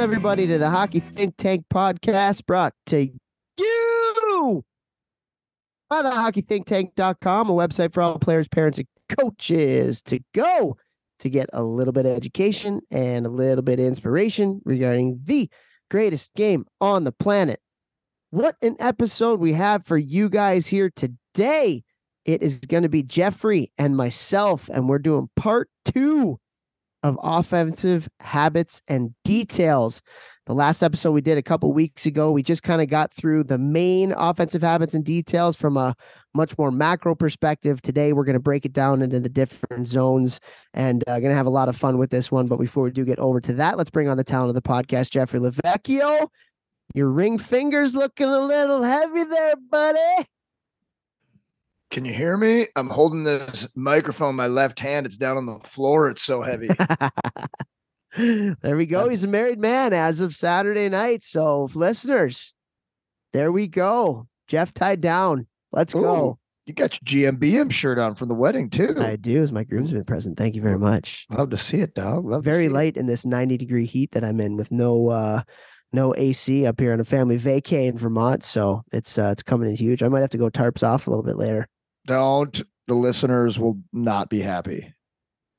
welcome, everybody, to the Hockey Think Tank podcast brought to you by the hockeythinktank.com, a website for all players, parents, and coaches to go to get a little bit of education and a little bit of inspiration regarding the greatest game on the planet. What an episode we have for you guys here today. It is going to be Jeffrey and myself, and we're doing part two of offensive habits and details. The last episode we did a couple weeks ago, we just kind of got through the main offensive habits and details from a much more macro perspective. Today, we're going to break it down into the different zones and uh, going to have a lot of fun with this one. But before we do get over to that, let's bring on the talent of the podcast, Jeffrey Lavecchio. Your ring fingers looking a little heavy there, buddy. Can you hear me? I'm holding this microphone in my left hand. It's down on the floor. It's so heavy. there we go. He's a married man as of Saturday night. So, listeners, there we go. Jeff tied down. Let's Ooh, go. You got your GMBM shirt on from the wedding too. I do as my groomsman present. Thank you very much. Love to see it, dog. Love Very see it. light in this 90 degree heat that I'm in with no uh no AC up here on a family vacay in Vermont. So it's uh it's coming in huge. I might have to go tarps off a little bit later. Don't. The listeners will not be happy.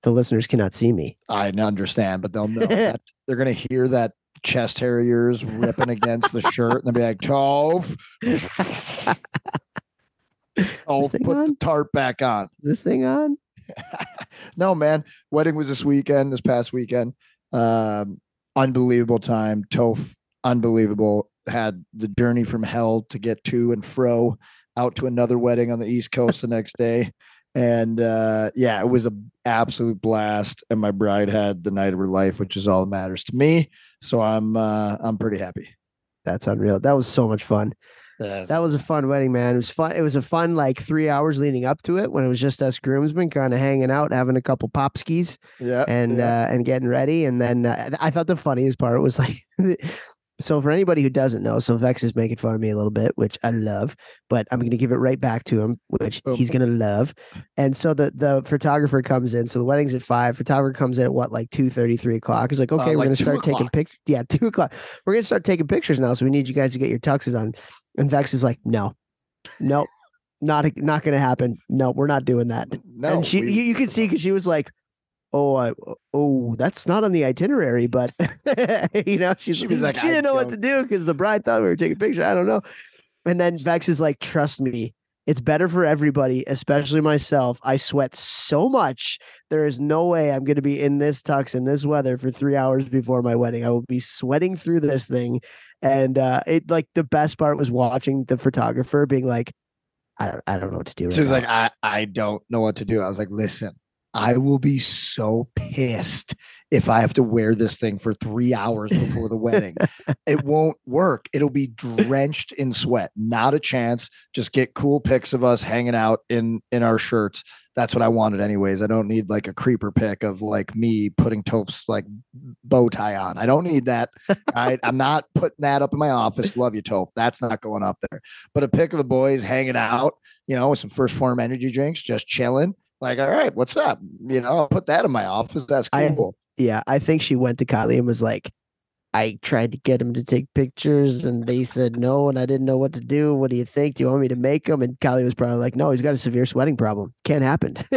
The listeners cannot see me. I understand, but they'll know that they're gonna hear that chest hair of ripping against the shirt and they'll be like, Toph, oh, put the on? tarp back on. Is this thing on? no, man. Wedding was this weekend, this past weekend. Um, unbelievable time. Toph, unbelievable. Had the journey from hell to get to and fro out to another wedding on the East Coast the next day. And uh, yeah, it was an absolute blast. And my bride had the night of her life, which is all that matters to me. So I'm uh, I'm pretty happy. That's unreal. That was so much fun. Uh, That was a fun wedding, man. It was fun. It was a fun like three hours leading up to it when it was just us groomsmen kind of hanging out, having a couple pop skis yeah, and yeah. uh, and getting ready. And then uh, I thought the funniest part was like, so for anybody who doesn't know, so Vex is making fun of me a little bit, which I love, but I'm going to give it right back to him, which Boom. he's going to love. And so the the photographer comes in. So the wedding's at five. Photographer comes in at what like two thirty, three o'clock. He's like, okay, we're Uh, like going to 2 start taking pictures. Yeah, two o'clock. We're going to start taking pictures now. So we need you guys to get your tuxes on. And Vex is like, no, nope. Not not going to happen. No, we're not doing that no, and she we- you, you could see because she was like oh I, oh that's not on the itinerary but you know she's She was like, she "I didn't know what to don't-" because the bride thought we were taking a picture i don't know. And then vex is like trust me it's better for everybody especially myself. I sweat so much. There is no way i'm going to be in this tux in this weather for three hours before my wedding. I will be sweating through this thing. And uh it like the best part was watching the photographer being like i don't i don't know what to do right She was now." like, I, I don't know what to do. I was like, listen, I will be so pissed if I have to wear this thing for three hours before the wedding. it won't work. It'll be drenched in sweat. Not a chance. Just get cool pics of us hanging out in in our shirts. That's what I wanted, anyways. I don't need like a creeper pic of like me putting Toph's like bow tie on. I don't need that. Right. I'm not putting that up in my office. Love you, Toph. That's not going up there. But a pic of the boys hanging out, you know, with some first form energy drinks, just chilling. Like, all right, what's up? You know, I'll put that in my office. That's I- cool. Yeah, I think she went to Kylie and was like, I tried to get him to take pictures and they said no, and I didn't know what to do. What do you think? Do you want me to make them? And Kylie was probably like, No, he's got a severe sweating problem. Can't happen.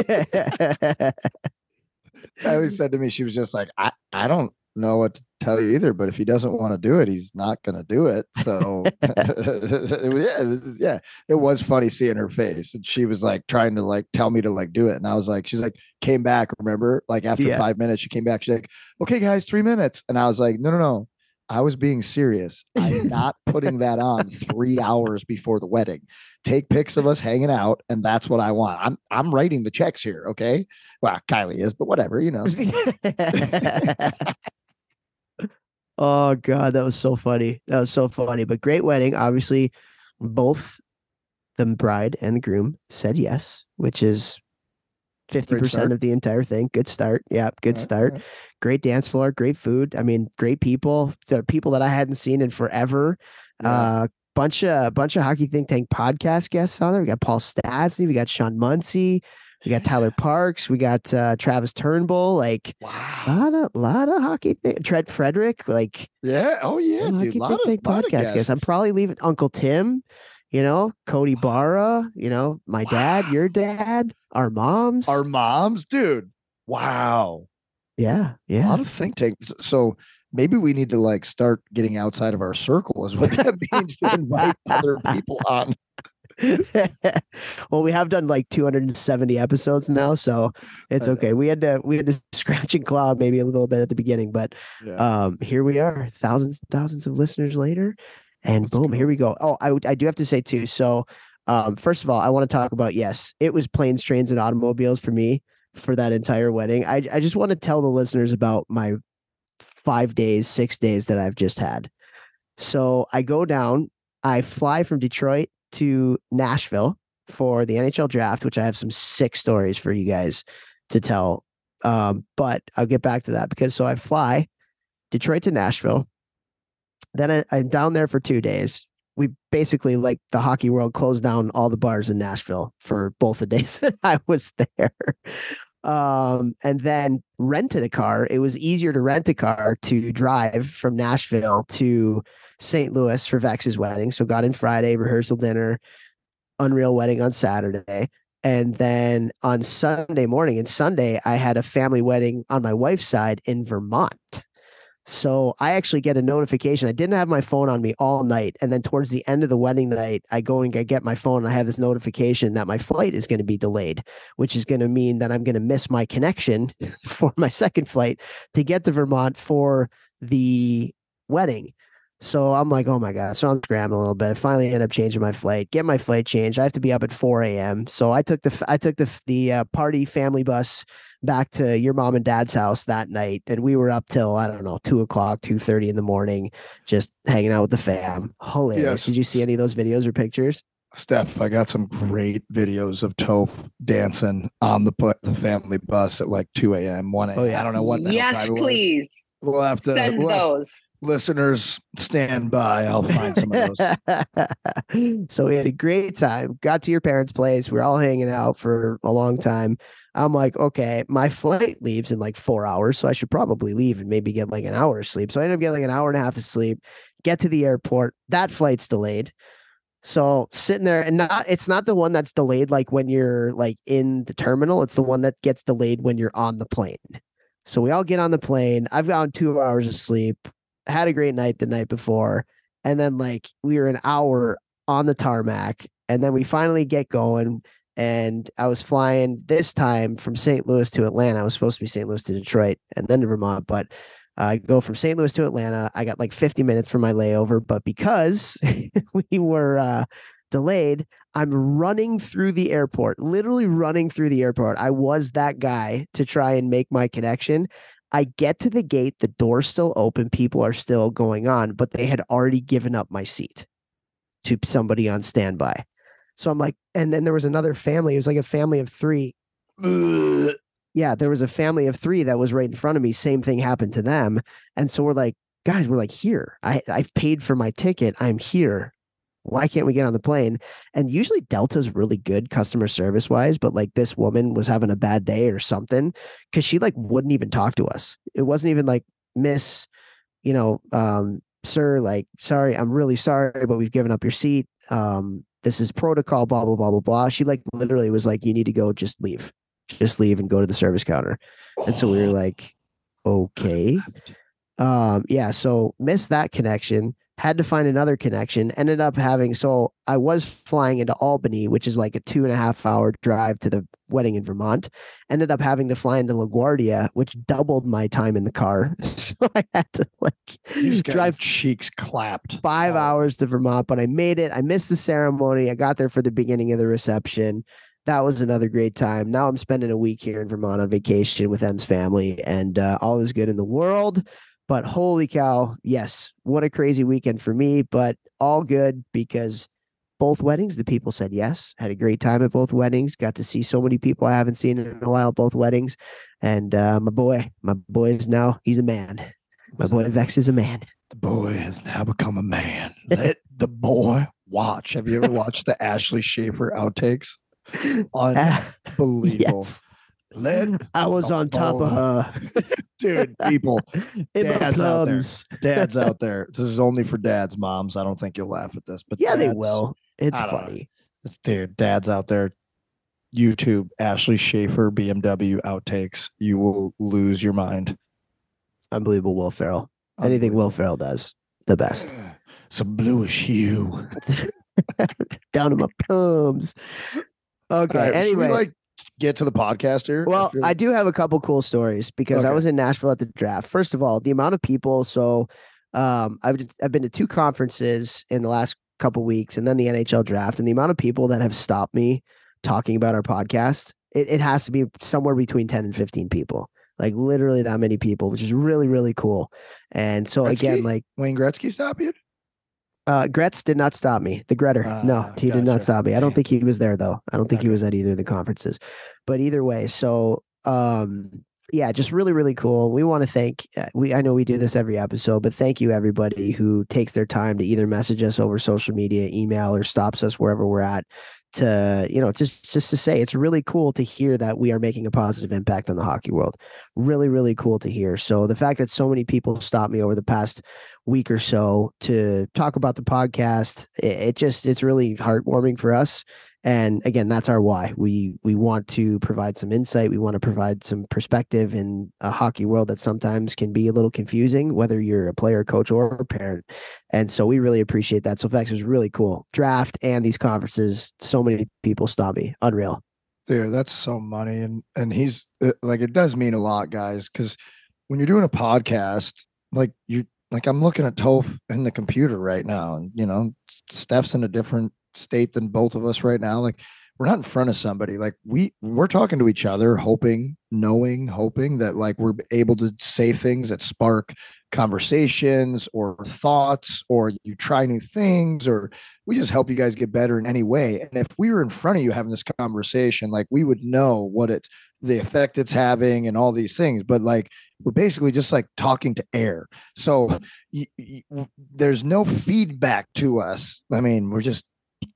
Kylie said to me, she was just like, I, I don't know what to tell you either, but if he doesn't want to do it, he's not going to do it. So it was- yeah, it was, yeah, it was funny seeing her face. And she was like trying to like tell me to like do it. And I was like, she's like, came back, remember? Like after Yeah. five minutes, she came back. She's like, okay, guys, three minutes. And I was like, no, no, no. I was being serious. I'm not putting that on three hours before the wedding. Take pics of us hanging out, and that's what I want. I'm I'm writing the checks here. Okay. Well, Kylie is, but whatever, you know. Oh god, that was so funny. That was so funny. But great wedding. Obviously, both the bride and the groom said yes, which is fifty percent of the entire thing. Good start. Yeah, good Right, start. right. Great dance floor, great food. I mean, great people. The people that I hadn't seen in forever. Yeah. Uh bunch of bunch of hockey think tank podcast guests on there. We got Paul Stastny, we got Sean Muncy, we got Tyler Parks, we got uh Travis Turnbull, like wow. lot of lot of hockey thing. Trent Frederic, like Yeah. Oh yeah, dude. Lot Think of, Tank lot of podcast guests. I'm probably leaving Uncle Tim, you know, Cody Barra, you know, my dad, your dad, our moms. our moms, dude. Wow. yeah, yeah. A lot of think tanks. So maybe we need to like start getting outside of our circle is what that means to invite other people on. well, we have done like 270 episodes now, so it's okay. We had to we had to scratch and claw maybe a little bit at the beginning, but Yeah. um here we are, thousands thousands of listeners later, and boom, here we go. Oh, I I do have to say too. So, um, first of all, I want to talk about yes, it was planes, trains, and automobiles for me for that entire wedding. I I just want to tell the listeners about my five days, six days that I've just had. So I go down, I fly from Detroit to Nashville for the NHL draft, which I have some sick stories for you guys to tell. Um, but I'll get back to that because so I fly Detroit to Nashville. Then I, I'm down there for two days. We basically, like the hockey world, closed down all the bars in Nashville for both the days that I was there. Um, and then rented a car. It was easier to rent a car to drive from Nashville to St. Louis for Vex's wedding. So got in Friday, rehearsal dinner, Unreal wedding on Saturday. And then on Sunday morning and Sunday, I had a family wedding on my wife's side in Vermont. So I actually get a notification. I didn't have my phone on me all night. And then towards the end of the wedding night, I go and I get my phone and I have this notification that my flight is going to be delayed, which is going to mean that I'm going to miss my connection for my second flight to get to Vermont for the wedding. So I'm like, oh my God. So I'm scrambling a little bit. I finally end up changing my flight, get my flight changed. I have to be up at 4 a.m. So I took the, I took the, the uh, party family bus back to your mom and dad's house that night. And we were up till, I don't know, two o'clock, 2.30 in the morning, just hanging out with the fam. Hilarious. Yes. Did you see any of those videos or pictures? Steph, I got some great videos of Toph dancing on the bu- the family bus at like 2 a.m. 1 a.m. Oh, yeah. I don't know what the hell yes, time it was. please We'll have to, send we'll have to- those. listeners stand by. I'll find some of those. so we had a great time. Got to your parents' place. We are all hanging out for a long time. I'm like, okay, my flight leaves in like four hours, so I should probably leave and maybe get like an hour of sleep. So I end up getting like an hour and a half of sleep. Get to the airport. That flight's delayed. So sitting there and not it's not the one that's delayed like when you're like in the terminal. It's the one that gets delayed when you're on the plane. So we all get on the plane. I've gotten two hours of sleep. Had a great night the night before. And then like we were an hour on the tarmac. And then we finally get going. And I was flying this time from St. Louis to Atlanta. I was supposed to be St. Louis to Detroit and then to Vermont, but I go from St. Louis to Atlanta. I got like 50 minutes for my layover, but because we were uh, delayed, I'm running through the airport, literally running through the airport. I was that guy to try and make my connection. I get to the gate, the door's still open, people are still going on, but they had already given up my seat to somebody on standby. So I'm like, and then there was another family. It was like a family of three. Yeah, there was a family of three that was right in front of me. Same thing happened to them. And so we're like, guys, we're like, here. I, I've paid for my ticket. I'm here. Why can't we get on the plane? And usually Delta's really good customer service wise, but like this woman was having a bad day or something because she like wouldn't even talk to us. It wasn't even like, Miss, you know, um, sir, like, sorry, I'm really sorry, but we've given up your seat. Um, this is protocol, blah, blah, blah, blah, blah. She like literally was like, you need to go, just leave, just leave and go to the service counter. And so we were like, okay. Um, yeah, so missed that connection, had to find another connection, ended up having so I was flying into Albany, which is like a two and a half hour drive to the wedding in Vermont. Ended up having to fly into LaGuardia, which doubled my time in the car. So I had to like drive cheeks clapped. five Oh. hours to Vermont, but I made it. I missed the ceremony. I got there for the beginning of the reception. That was another great time. Now I'm spending a week here in Vermont on vacation with M's family, and uh, all is good in the world. But holy cow, yes, what a crazy weekend for me, but all good because both weddings, the people said yes. Had a great time at both weddings. Got to see so many people I haven't seen in a while at both weddings. And uh, my boy, my boy is now, he's a man. My boy Vex is a man. The boy has now become a man. Let the boy watch. Have you ever watched the Ashley Schaeffer outtakes? Unbelievable. Yes. Let I was on top of her. dude, people, dads out there. dads out there. This is only for dads, moms. I don't think you'll laugh at this, but Yeah, they will. It's don't know. funny. Dude, dads out there, YouTube Ashley Schaeffer BMW outtakes. You will lose your mind. Unbelievable Will Ferrell. Anything Will Ferrell does, the best. Some bluish hue. Down to my plums. Okay. Right, anyway, like get to the podcast here. Well, feel- I do have a couple cool stories because I was in Nashville at the draft. First of all, the amount of people. So, um, I've I've been to two conferences in the last couple weeks, and then the NHL draft, and the amount of people that have stopped me talking about our podcast, it, it has to be somewhere between ten and fifteen people. Like literally that many people, which is really really cool. And so again, like Wayne Gretzky stop you? Uh, Gretz did not stop me. The Gretter, no, Ah, he did not stop me. I don't think he was there though. I don't think he was at either of the conferences. But either way, so um, yeah, just really really cool. We want to thank. Uh, we I know we do this every episode, but thank you everybody who takes their time to either message us over social media, email, or stops us wherever we're at to you know just just to say it's really cool to hear that we are making a positive impact on the hockey world. Really really cool to hear. So the fact that so many people stopped me over the past week or so to talk about the podcast it, it just it's really heartwarming for us and again that's our why. We we want to provide some insight. We want to provide some perspective in a hockey world that sometimes can be a little confusing whether you're a player coach or a parent. And so we really appreciate that. So vex is really cool. Draft and these conferences so many people stop me. Unreal. Dude, that's so money, and and he's uh, like, it does mean a lot, guys, because when you're doing a podcast, like you, like I'm looking at Toph in the computer right now, and you know, Steph's in a different state than both of us right now. Like we're not in front of somebody. Like we we're talking to each other, hoping, knowing, hoping that like we're able to say things that spark conversations or thoughts, or you try new things, or we just help you guys get better in any way. And if we were in front of you having this conversation, like we would know what it's the effect it's having and all these things. But like we're basically just like talking to air. So y- y- there's no feedback to us. I mean, we're just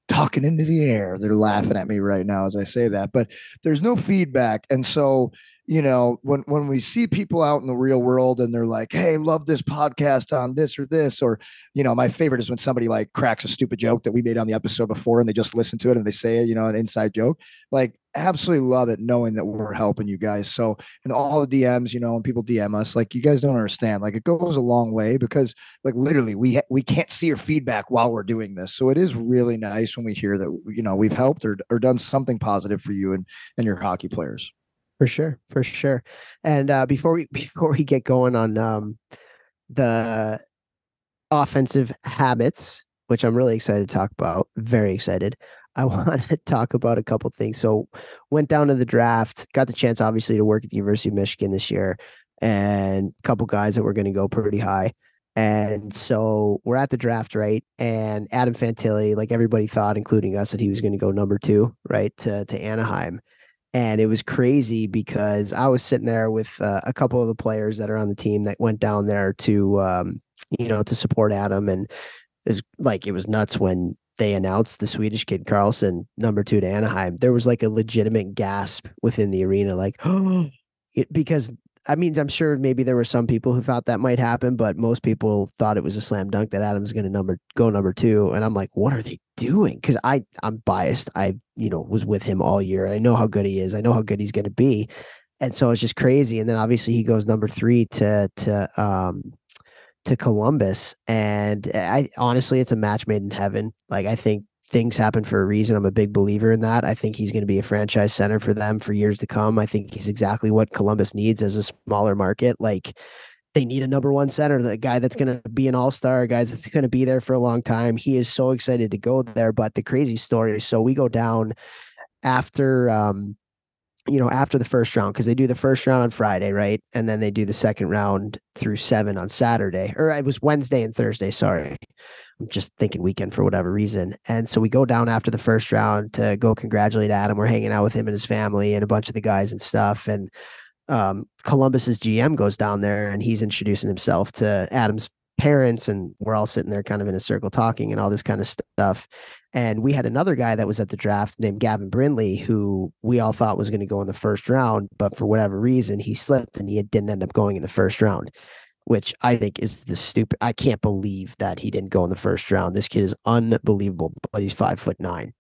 talking into the air. They're laughing at me right now as I say that, but there's no feedback. And so you know when when we see people out in the real world and they're like hey love this podcast on this or this or you know my favorite is when somebody like cracks a stupid joke that we made on the episode before and they just listen to it and they say you know an inside joke. Like absolutely love it knowing that we're helping you guys. So and all the dms you know when people dm us like you guys don't understand. Like it goes a long way because like literally we ha- we can't see your feedback while we're doing this. So it is really nice when we hear that you know we've helped or, or done something positive for you and and your hockey players For sure, for sure. And uh, before we before we get going on um, the offensive habits, which I'm really excited to talk about, very excited. I want to talk about a couple things. So, went down to the draft, got the chance, obviously, to work at the University of Michigan this year, and a couple guys that were going to go pretty high. And so we're at the draft, right? And Adam Fantilli, like everybody thought, including us, that he was going to go number two, right, to to Anaheim and it was crazy because I was sitting there with uh, a couple of the players that are on the team that went down there to um, you know to support Adam, and it's like it was nuts when they announced the Swedish kid Carlsson number two to Anaheim. There was like a legitimate gasp within the arena, like oh, it, because I mean I'm sure maybe there were some people who thought that might happen, but most people thought it was a slam dunk that Adam's going to number go number two, and I'm like, what are they doing? Because I I'm biased. I you know was with him all year. I know how good he is. I know how good he's going to be, and so it's just crazy. And then obviously he goes number three to to um to Columbus, and I honestly it's a match made in heaven. Like I think things happen for a reason. I'm a big believer in that. I think he's going to be a franchise center for them for years to come. I think he's exactly what Columbus needs as a smaller market. Like they need a number one center, the guy that's going to be an all star, guys that's going to be there for a long time. He is so excited to go there. But the crazy story so we go down after um, you know, after the first round, because they do the first round on Friday, right? And then they do the second round through seven on Saturday, or it was Wednesday and Thursday. Sorry. I'm just thinking weekend for whatever reason. And so we go down after the first round to go congratulate Adam. We're hanging out with him and his family and a bunch of the guys and stuff. And um, Columbus's GM goes down there and he's introducing himself to Adam's parents. And we're all sitting there kind of in a circle talking and all this kind of stuff. And we had another guy that was at the draft named Gavin Brindley, who we all thought was going to go in the first round, but for whatever reason, he slipped and he didn't end up going in the first round, which I think is the stupid. I can't believe that he didn't go in the first round. This kid is unbelievable, but he's five foot nine,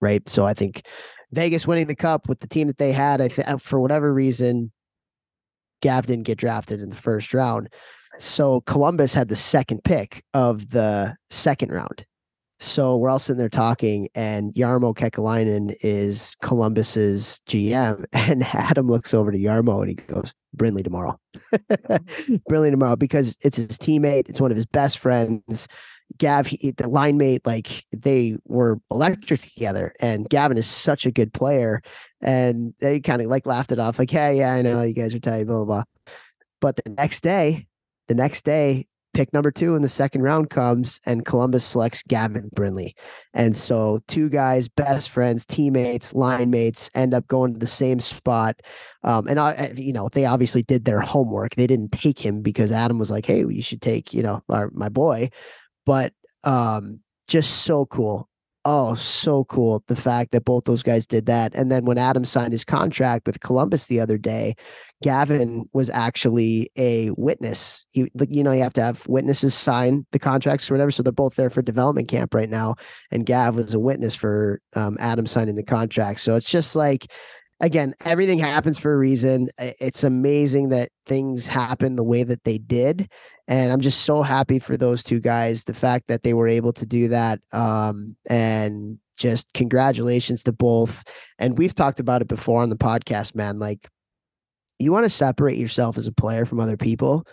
right? So I think Vegas winning the cup with the team that they had, I th- uh, for whatever reason, Gav didn't get drafted in the first round. So Columbus had the second pick of the second round. So we're all sitting there talking, and Jarmo Kekalainen is Columbus's GM, and Adam looks over to Jarmo and he goes, "Brindley tomorrow, Brindley tomorrow," because it's his teammate, it's one of his best friends. Gav, he, the line mate, like they were electric together, and Gavin is such a good player, and they kind of like laughed it off, like, "Hey, yeah, I know you guys are tight, blah blah blah." But the next day, the next day, pick number two in the second round comes and Columbus selects Gavin Brindley. And so two guys, best friends, teammates, line mates end up going to the same spot. Um, and I, you know, they obviously did their homework. They didn't take him because Adam was like, Hey, you should take, you know, our, my boy, but, um, just so cool oh, so cool. The fact that both those guys did that. And then when Adam signed his contract with Columbus the other day, Gavin was actually a witness. He, you know, you have to have witnesses sign the contracts or whatever. So they're both there for development camp right now. And Gav was a witness for um, Adam signing the contract. So it's just like, again, everything happens for a reason. It's amazing that things happen the way that they did. And I'm just so happy for those two guys. The fact that they were able to do that. Um, and just congratulations to both. And we've talked about it before on the podcast, man. Like, you want to separate yourself as a player from other people,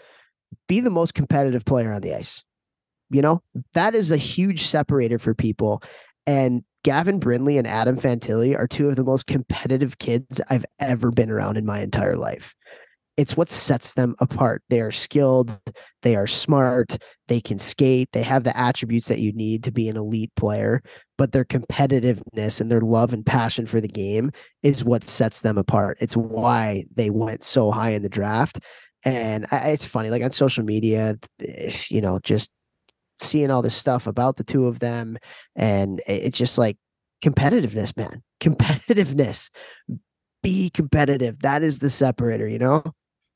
be the most competitive player on the ice. You know, that is a huge separator for people. And Gavin Brindley and Adam Fantilli are two of the most competitive kids I've ever been around in my entire life it's what sets them apart. They are skilled, they are smart, they can skate, they have the attributes that you need to be an elite player, but their competitiveness and their love and passion for the game is what sets them apart. It's why they went so high in the draft. And it's funny, like on social media, eh, you know, just seeing all this stuff about the two of them, and it's just like competitiveness, man. Competitiveness. Be competitive. That is the separator, you know?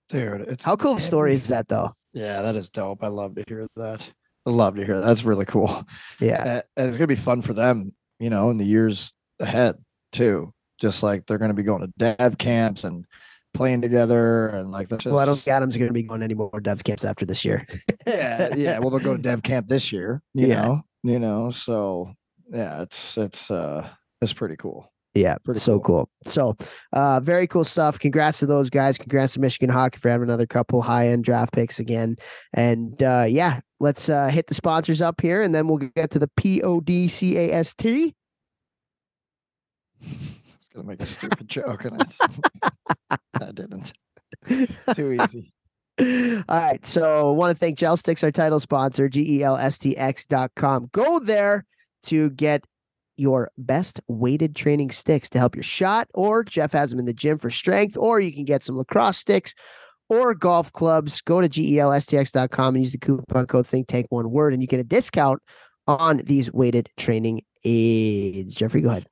Dude, it's how cool a story is that though? Yeah, that is dope. I love to hear that. I love to hear that. That's really cool. Yeah. And it's gonna be fun for them, you know, in the years ahead too. Just like they're gonna be going to dev camps and playing together and like that's just well, I don't think Adam's gonna be going any more dev camps after this year. yeah, yeah. Well they'll go to dev camp this year, you yeah. know, you know. So yeah, it's it's uh it's pretty cool. Yeah, Pretty so cool. cool. So, uh, very cool stuff. Congrats to those guys. Congrats to Michigan Hockey for having another couple high end draft picks again. And uh, yeah, let's uh, hit the sponsors up here, and then we'll get to the P O D C A S T. I was gonna make a stupid joke, and I, just, I didn't. Too easy. All right. So I want to thank GelStx, our title sponsor, G E L S T X.com. Go there to get your best weighted training sticks to help your shot, or Jeff has them in the gym for strength, or you can get some lacrosse sticks or golf clubs. Go to gelstx.com and use the coupon code Think Tank one word, and you get a discount on these weighted training aids. Jeffrey, go ahead.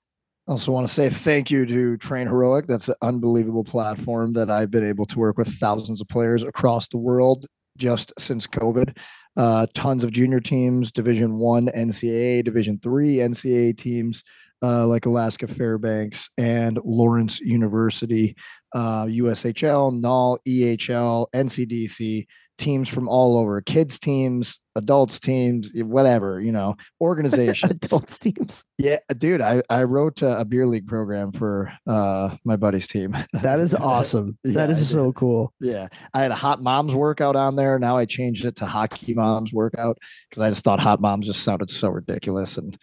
I also want to say thank you to Train Heroic. That's an unbelievable platform that I've been able to work with thousands of players across the world just since COVID uh, tons of junior teams, Division One NCAA, Division Three NCAA teams uh, like Alaska Fairbanks and Lawrence University, uh, USHL, NAHL, EHL, NCDC teams from all over, kids teams, adults teams, whatever, you know, organizations. adults teams. Yeah, dude, I I wrote a, a beer league program for uh my buddy's team. That is awesome. yeah, that is so cool. Yeah. I had a hot moms workout on there. Now I changed it to hockey moms workout because I just thought hot moms just sounded so ridiculous and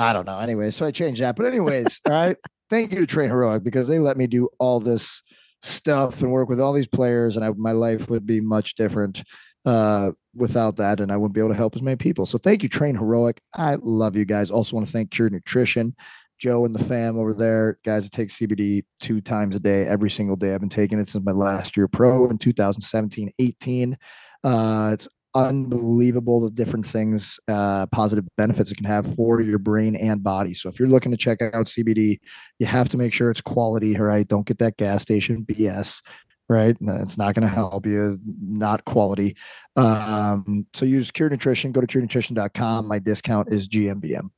I don't know. Anyway, so I changed that. But anyways, all right. thank you to Train Heroic because they let me do all this stuff and work with all these players, and I, my life would be much different uh, without that, and I wouldn't be able to help as many people. So thank you, Train Heroic. I love you guys. Also want to thank Cure Nutrition. Joe and the fam over there, guys that take CBD two times a day, every single day. I've been taking it since my last year pro in 2017, 18. Uh, it's unbelievable the different things, uh, positive benefits it can have for your brain and body. So if you're looking to check out CBD, you have to make sure it's quality, right? Don't get that gas station BS, right? It's not going to help you, not quality. Um, so use Cure Nutrition, go to curenutrition.com. My discount is GMBM.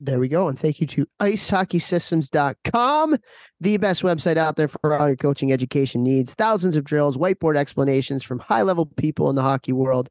There we go. And thank you to icehockeysystems.com, the best website out there for all your coaching education needs. Thousands of drills, whiteboard explanations from high level people in the hockey world.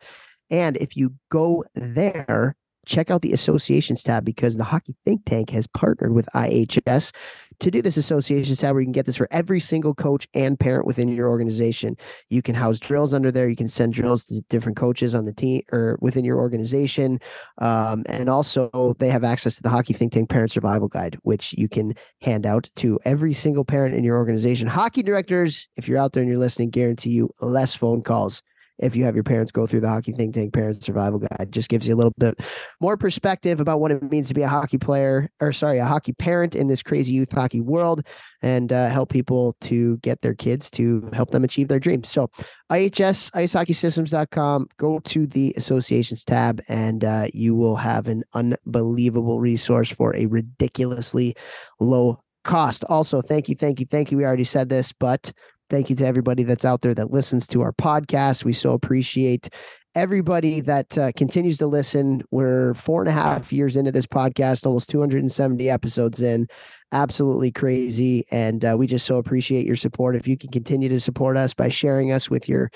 And if you go there, check out the associations tab because the Hockey Think Tank has partnered with IHS to do this associations tab where you can get this for every single coach and parent within your organization. You can house drills under there. You can send drills to different coaches on the team or within your organization. Um, and also, they have access to the Hockey Think Tank Parent Survival Guide, which you can hand out to every single parent in your organization. Hockey directors, if you're out there and you're listening, guarantee you less phone calls if you have your parents go through the Hockey Think Tank Parent Survival Guide. Just gives you a little bit more perspective about what it means to be a hockey player, or sorry, a hockey parent in this crazy youth hockey world, and uh, help people to get their kids to help them achieve their dreams. So, IHS, icehockeysystems.com, go to the associations tab, and uh, you will have an unbelievable resource for a ridiculously low cost. Also, thank you, thank you, thank you. We already said this, but Thank you to everybody that's out there that listens to our podcast. We so appreciate everybody that uh, continues to listen. We're four and a half years into this podcast, almost 270 episodes in. Absolutely crazy. And uh, we just so appreciate your support. If you can continue to support us by sharing us with your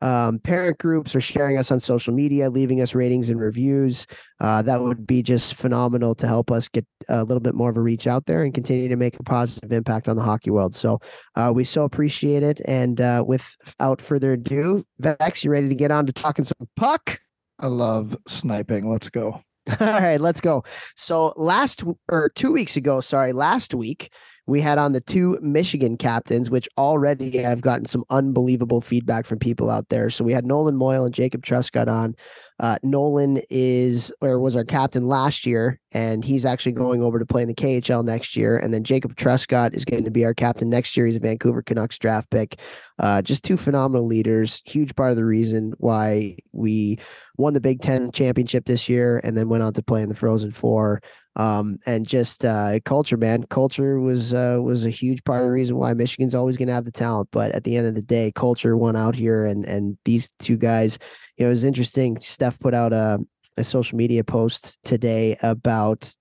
um, parent groups or sharing us on social media, leaving us ratings and reviews. Uh, that would be just phenomenal to help us get a little bit more of a reach out there and continue to make a positive impact on the hockey world. So uh, we so appreciate it. And uh, without further ado, Vex, you ready to get on to talking some puck? I love sniping. Let's go. All right, let's go. So last or two weeks ago, sorry, last week we had on the two Michigan captains, which already I've gotten some unbelievable feedback from people out there. So we had Nolan Moyle and Jacob Truscott on. Uh, Nolan is or was our captain last year, and he's actually going over to play in the KHL next year. And then Jacob Truscott is going to be our captain next year. He's a Vancouver Canucks draft pick. Uh, just two phenomenal leaders. Huge part of the reason why we won the Big Ten championship this year, and then went on to play in the Frozen Four um, and just uh, culture, man. Culture was uh, was a huge part of the reason why Michigan's always going to have the talent. But at the end of the day, culture won out here, and and these two guys, you know, it was interesting. Steph put out a, a social media post today about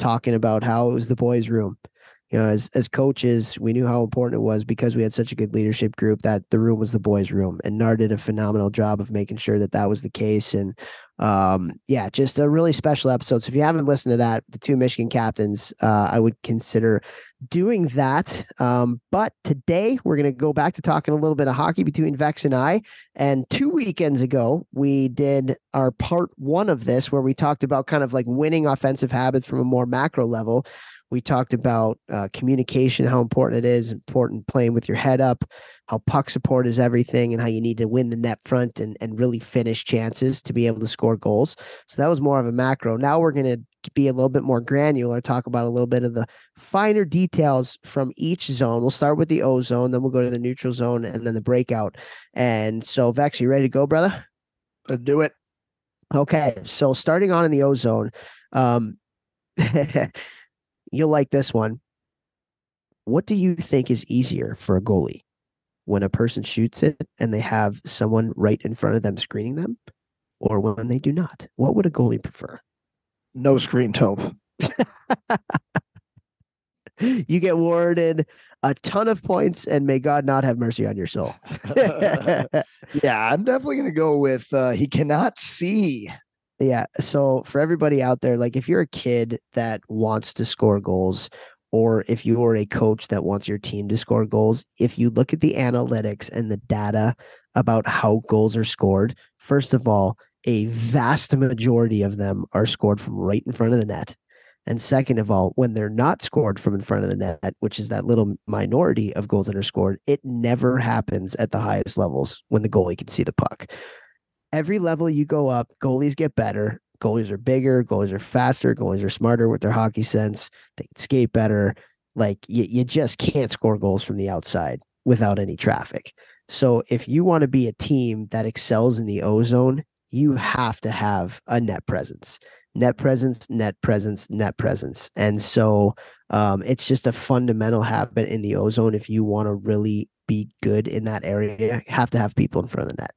talking about how it was the boys' room. You know, as as coaches, we knew how important it was because we had such a good leadership group that the room was the boys' room, and Nar did a phenomenal job of making sure that that was the case. And um, yeah, just a really special episode. So if you haven't listened to that, the two Michigan captains, uh, I would consider doing that. Um, but today we're going to go back to talking a little bit of hockey between Vex and I. And two weekends ago, we did our part one of this where we talked about kind of like winning offensive habits from a more macro level. We talked about uh, communication, how important it is, important playing with your head up, how puck support is everything, and how you need to win the net front and, and really finish chances to be able to score goals. So that was more of a macro. Now we're going to be a little bit more granular, talk about a little bit of the finer details from each zone. We'll start with the O zone, then we'll go to the neutral zone, and then the breakout. And so, Vex, you ready to go, brother? Let's do it. Okay. So starting on in the O zone, um, You'll like this one. What do you think is easier for a goalie? When a person shoots it and they have someone right in front of them screening them, or when they do not? What would a goalie prefer? No screen tove. you get awarded a ton of points, and may God not have mercy on your soul. yeah, I'm definitely going to go with uh, he cannot see. Yeah. So for everybody out there, like if you're a kid that wants to score goals, or if you're a coach that wants your team to score goals, if you look at the analytics and the data about how goals are scored, first of all, a vast majority of them are scored from right in front of the net. And second of all, when they're not scored from in front of the net, which is that little minority of goals that are scored, it never happens at the highest levels when the goalie can see the puck. Every level you go up, goalies get better. Goalies are bigger, goalies are faster, goalies are smarter with their hockey sense. They can skate better. Like you, you just can't score goals from the outside without any traffic. So if you want to be a team that excels in the O zone, you have to have a net presence net presence, net presence, net presence. And so um, it's just a fundamental habit in the O zone. If you want to really be good in that area, you have to have people in front of the net.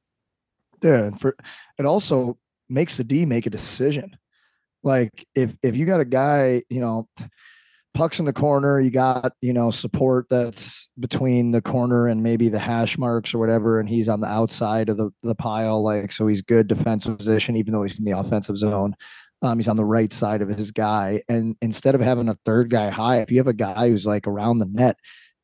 Yeah. And for it also makes the D make a decision. Like if if you got a guy, you know, pucks in the corner, you got, you know, support that's between the corner and maybe the hash marks or whatever, and he's on the outside of the, the pile, like so he's good defensive position, even though he's in the offensive zone. Um, he's on the right side of his guy. And instead of having a third guy high, if you have a guy who's like around the net,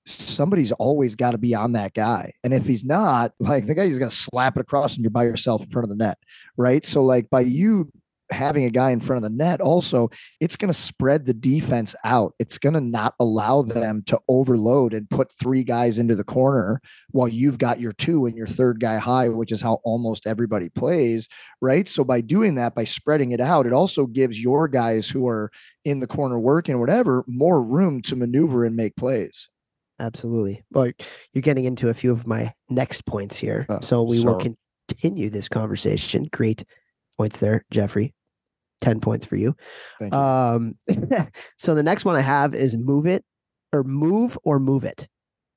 somebody's always got to be on that guy. And if he's not, like the guy who's going to slap it across and you're by yourself in front of the net. Right. So, like, by you having a guy in front of the net also it's going to spread the defense out it's going to not allow them to overload and put three guys into the corner while you've got your two and your third guy high which is how almost everybody plays right so by doing that by spreading it out it also gives your guys who are in the corner working whatever more room to maneuver and make plays absolutely well you're getting into a few of my next points here uh, so we will continue this conversation great points there jeffrey 10 points for you. you. Um, so the next one I have is move it or move or move it.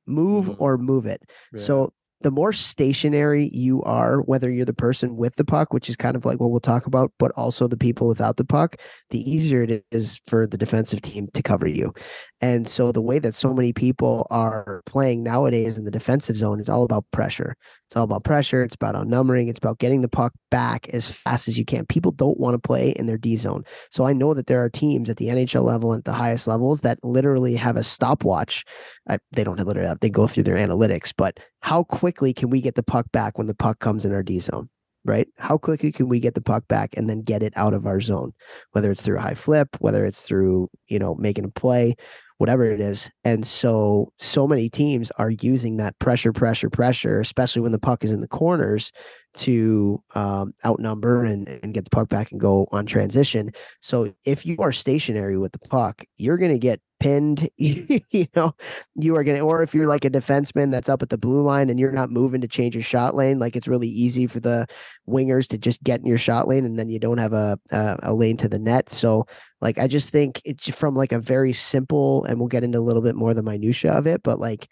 Move mm-hmm. or move it. Yeah. So the more stationary you are, whether you're the person with the puck, which is kind of like what we'll talk about, but also the people without the puck, the easier it is for the defensive team to cover you. And so the way that so many people are playing nowadays in the defensive zone is all about pressure. It's all about pressure. It's about outnumbering. It's about getting the puck back as fast as you can. People don't want to play in their D zone. So I know that there are teams at the NHL level and at the highest levels that literally have a stopwatch. I, they don't literally have, they go through their analytics, but how quickly can we get the puck back when the puck comes in our D zone? right? How quickly can we get the puck back and then get it out of our zone, whether it's through a high flip, whether it's through, you know, making a play, whatever it is. And so, so many teams are using that pressure, pressure, pressure, especially when the puck is in the corners to um, outnumber and, and get the puck back and go on transition. So if you are stationary with the puck, you're going to get pinned. you know, you are going to, or if you're like a defenseman that's up at the blue line and you're not moving to change your shot lane, like it's really easy for the wingers to just get in your shot lane and then you don't have a, a, a lane to the net. So like, I just think it's from like a very simple, and we'll get into a little bit more the minutia of it, but like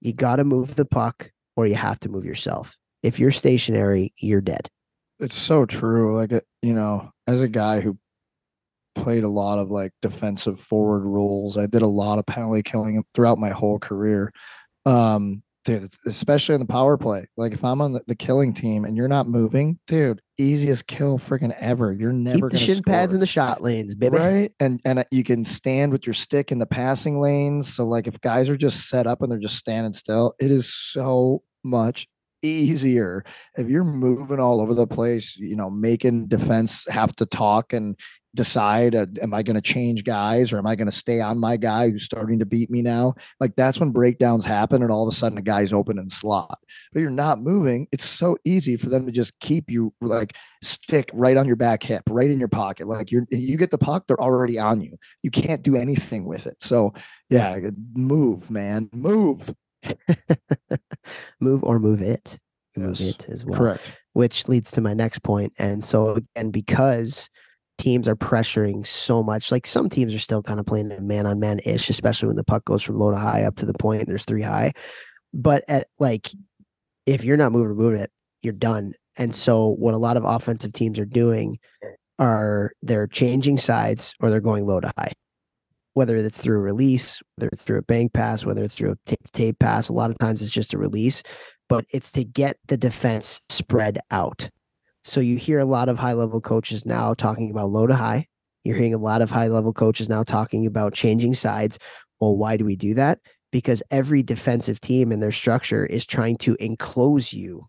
you got to move the puck or you have to move yourself if you're stationary, you're dead. It's so true. Like, uh, you know, as a guy who played a lot of like defensive forward roles, I did a lot of penalty killing throughout my whole career. Um, dude, especially in the power play. Like if I'm on the, the killing team and you're not moving, dude, easiest kill freaking ever. You're never keep the shin score. pads in the shot lanes, baby. Right, and and uh, you can stand with your stick in the passing lanes. So like if guys are just set up and they're just standing still, it is so much easier if you're moving all over the place you know making defense have to talk and decide uh, am i going to change guys or am i going to stay on my guy who's starting to beat me now like that's when breakdowns happen and all of a sudden a guy's open in slot but you're not moving it's so easy for them to just keep you like stick right on your back hip right in your pocket like you're you get the puck they're already on you you can't do anything with it so yeah move man move move or move it. Move yes. it as well. Correct. Which leads to my next. And so and because teams are pressuring so much, like some teams are still kind of playing man on man ish, especially when the puck goes from low to high up to the point and there's three high. But at like if you're not moving moving it, you're done. And so what a lot of offensive teams are doing are they're changing sides or they're going low to high whether it's through a release, whether it's through a bank pass, whether it's through a tape, tape pass. A lot of times it's just a release, but it's to get the defense spread out. So you hear a lot of high level coaches now talking about low to high. You're hearing a lot of high level coaches now talking about changing sides. Well, why do we do that? because every defensive team in their structure is trying to enclose you,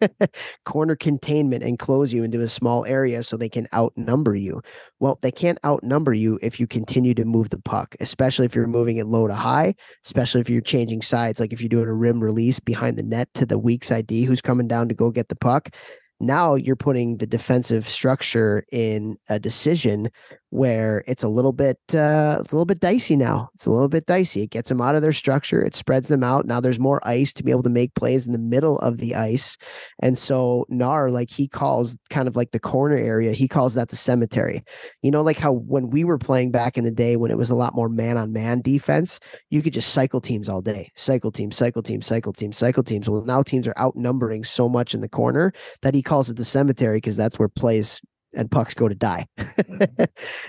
corner containment, enclose you into a small area so they can outnumber you. Well, they can't outnumber you if you continue to move the puck, especially if you're moving it low to high, especially if you're changing sides, like if you're doing a rim release behind the net to the weak side D who's coming down to go get the puck now you're putting the defensive structure in a decision where it's a little bit uh, it's a little bit dicey now. It's a little bit dicey. It gets them out of their structure. It spreads them out. Now there's more ice to be able to make plays in the middle of the ice. And so Nar, like he calls kind of like the corner area, he calls that the cemetery. You know, like how when we were playing back in the day when it was a lot more man on man defense, you could just cycle teams all day. Cycle teams, cycle teams, cycle teams, cycle teams. Well, now teams are outnumbering so much in the corner that he calls it the cemetery because that's where plays and pucks go to die.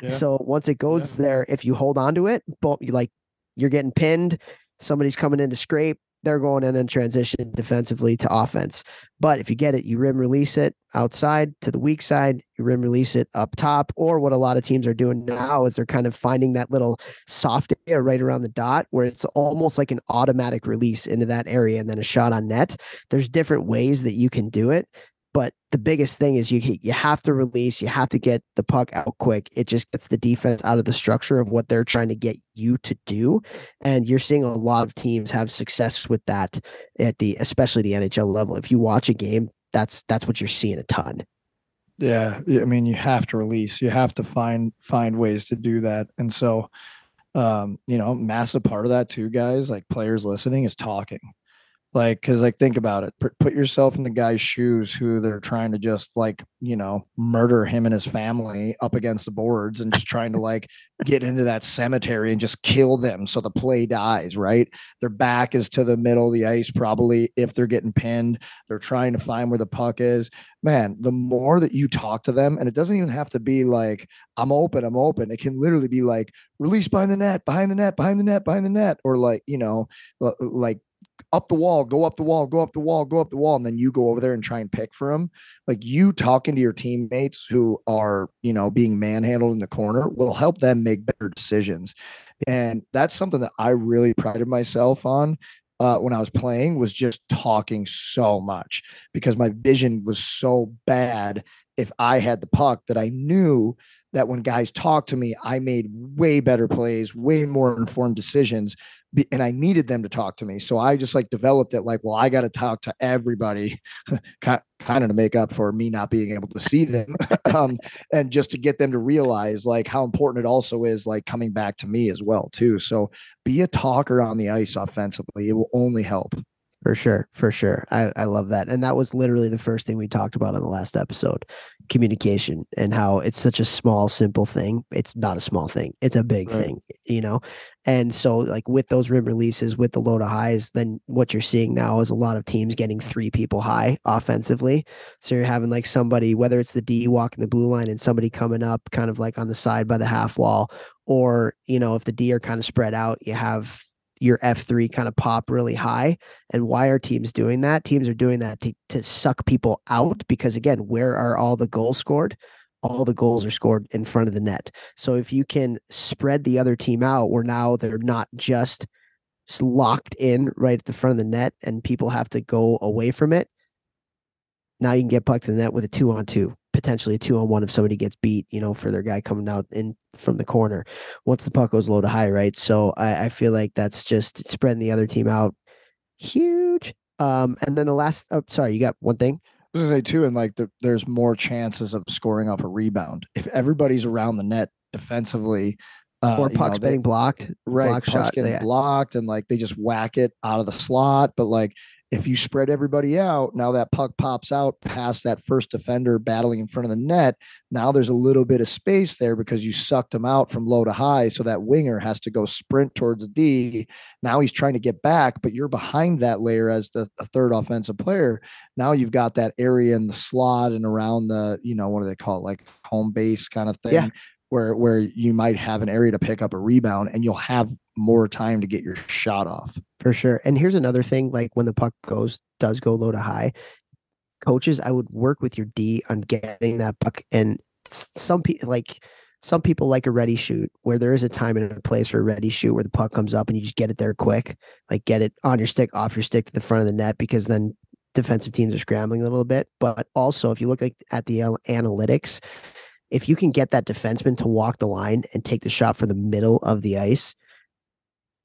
yeah. So once it goes yeah. there, if you hold on to it, boom, you like you're getting pinned, somebody's coming in to scrape, they're going in and transition defensively to offense. But if you get it, you rim release it outside to the weak side, you rim release it up top. Or what a lot of teams are doing now is they're kind of finding that little soft area right around the dot where it's almost like an automatic release into that area and then a shot on net. There's different ways that you can do it. But the biggest thing is you you have to release, you have to get the puck out quick. It just gets the defense out of the structure of what they're trying to get you to do, and you're seeing a lot of teams have success with that at the especially the NHL level. If you watch a game, that's that's what you're seeing a ton. Yeah, I mean, you have to release. You have to find find ways to do that, and so um, you know, massive part of that too, guys, like players listening is talking like because like think about it put yourself in the guy's shoes who they're trying to just like you know murder him and his family up against the boards and just trying to like get into that cemetery and just kill them so the play dies right? Their back is to the middle of the ice probably if they're getting pinned. They're trying to find where the puck is. Man the more that you talk to them and it doesn't even have to be like i'm open i'm open. It can literally be like release behind the net behind the net behind the net behind the net or like you know like up the wall, go up the wall, go up the wall, go up the wall, and then you go over there and try and pick for them. Like you talking to your teammates who are, you know, being manhandled in the corner will help them make better decisions. And that's something that I really prided myself on uh, when I was playing was just talking so much because my vision was so bad if I had the puck that I knew that when guys talked to me, I made way better plays, way more informed decisions and I needed them to talk to me. So I just like developed it like, well, I got to talk to everybody kind of to make up for me not being able to see them. um, and just to get them to realize like how important it also is like coming back to me as well, too. So be a talker on the ice offensively. It will only help. For sure, for sure. I, I love that. And that was literally the first thing we talked about in the last episode communication and how it's such a small, simple thing. It's not a small thing, it's a big right. thing, you know? And so, like with those rim releases, with the low to highs, then what you're seeing now is a lot of teams getting three people high offensively. So you're having like somebody, whether it's the D walking the blue line and somebody coming up kind of like on the side by the half wall, or, you know, if the D are kind of spread out, you have your F3 kind of pop really high. And why are teams doing that? Teams are doing that to, to suck people out because, again, where are all the goals scored? All the goals are scored in front of the net. So if you can spread the other team out where now they're not just locked in right at the front of the net and people have to go away from it, now you can get puck to the net with a two on two potentially a two on one if somebody gets beat, you know, for their guy coming out in from the corner once the puck goes low to high, right? So I, I feel like that's just spreading the other team out huge. Um, and then the last, oh, sorry, you got one thing. I was gonna say too, and like the, there's more chances of scoring off a rebound if everybody's around the net defensively. Uh, or pucks know, they, getting blocked, right? Block pucks shot, getting yeah. blocked, and like they just whack it out of the slot. But like if you spread everybody out, now that puck pops out past that first defender battling in front of the net. Now there's a little bit of space there because you sucked him out from low to high. So that winger has to go sprint towards the D. Now he's trying to get back, but you're behind that layer as the, the third offensive player. Now you've got that area in the slot and around the, you know, what do they call it? Like home base kind of thing. Yeah where where you might have an area to pick up a rebound and you'll have more time to get your shot off. For sure. And here's another thing like when the puck goes does go low to high, coaches I would work with your D on getting that puck and some people like some people like a ready shoot where there is a time and a place for a ready shoot where the puck comes up and you just get it there quick, like get it on your stick, off your stick to the front of the net, because then defensive teams are scrambling a little bit. But also, if you look at the analytics, if you can get that defenseman to walk the line and take the shot for the middle of the ice,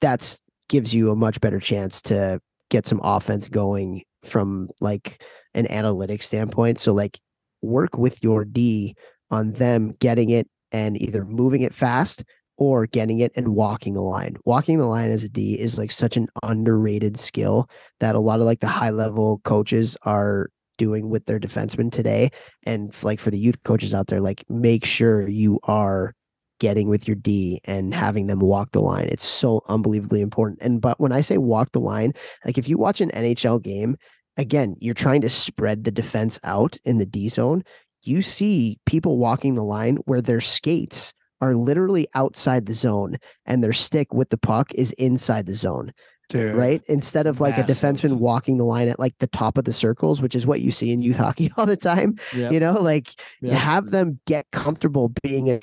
that's gives you a much better chance to get some offense going from like an analytics standpoint. So like work with your D on them getting it and either moving it fast or getting it and walking the line. Walking the line as a D is like such an underrated skill that a lot of like the high level coaches are doing with their defensemen today. And like for the youth coaches out there, like make sure you are getting with your D and having them walk the line. It's so unbelievably important. And but when I say walk the line, like if you watch an NHL game, again, you're trying to spread the defense out in the D zone. You see people walking the line where their skates are literally outside the zone and their stick with the puck is inside the zone. Dude, right? Instead of like massive. a defenseman walking the line at like the top of the circles, which is what you see in youth hockey all the time. Yep. You know, like yep. you have them get comfortable being a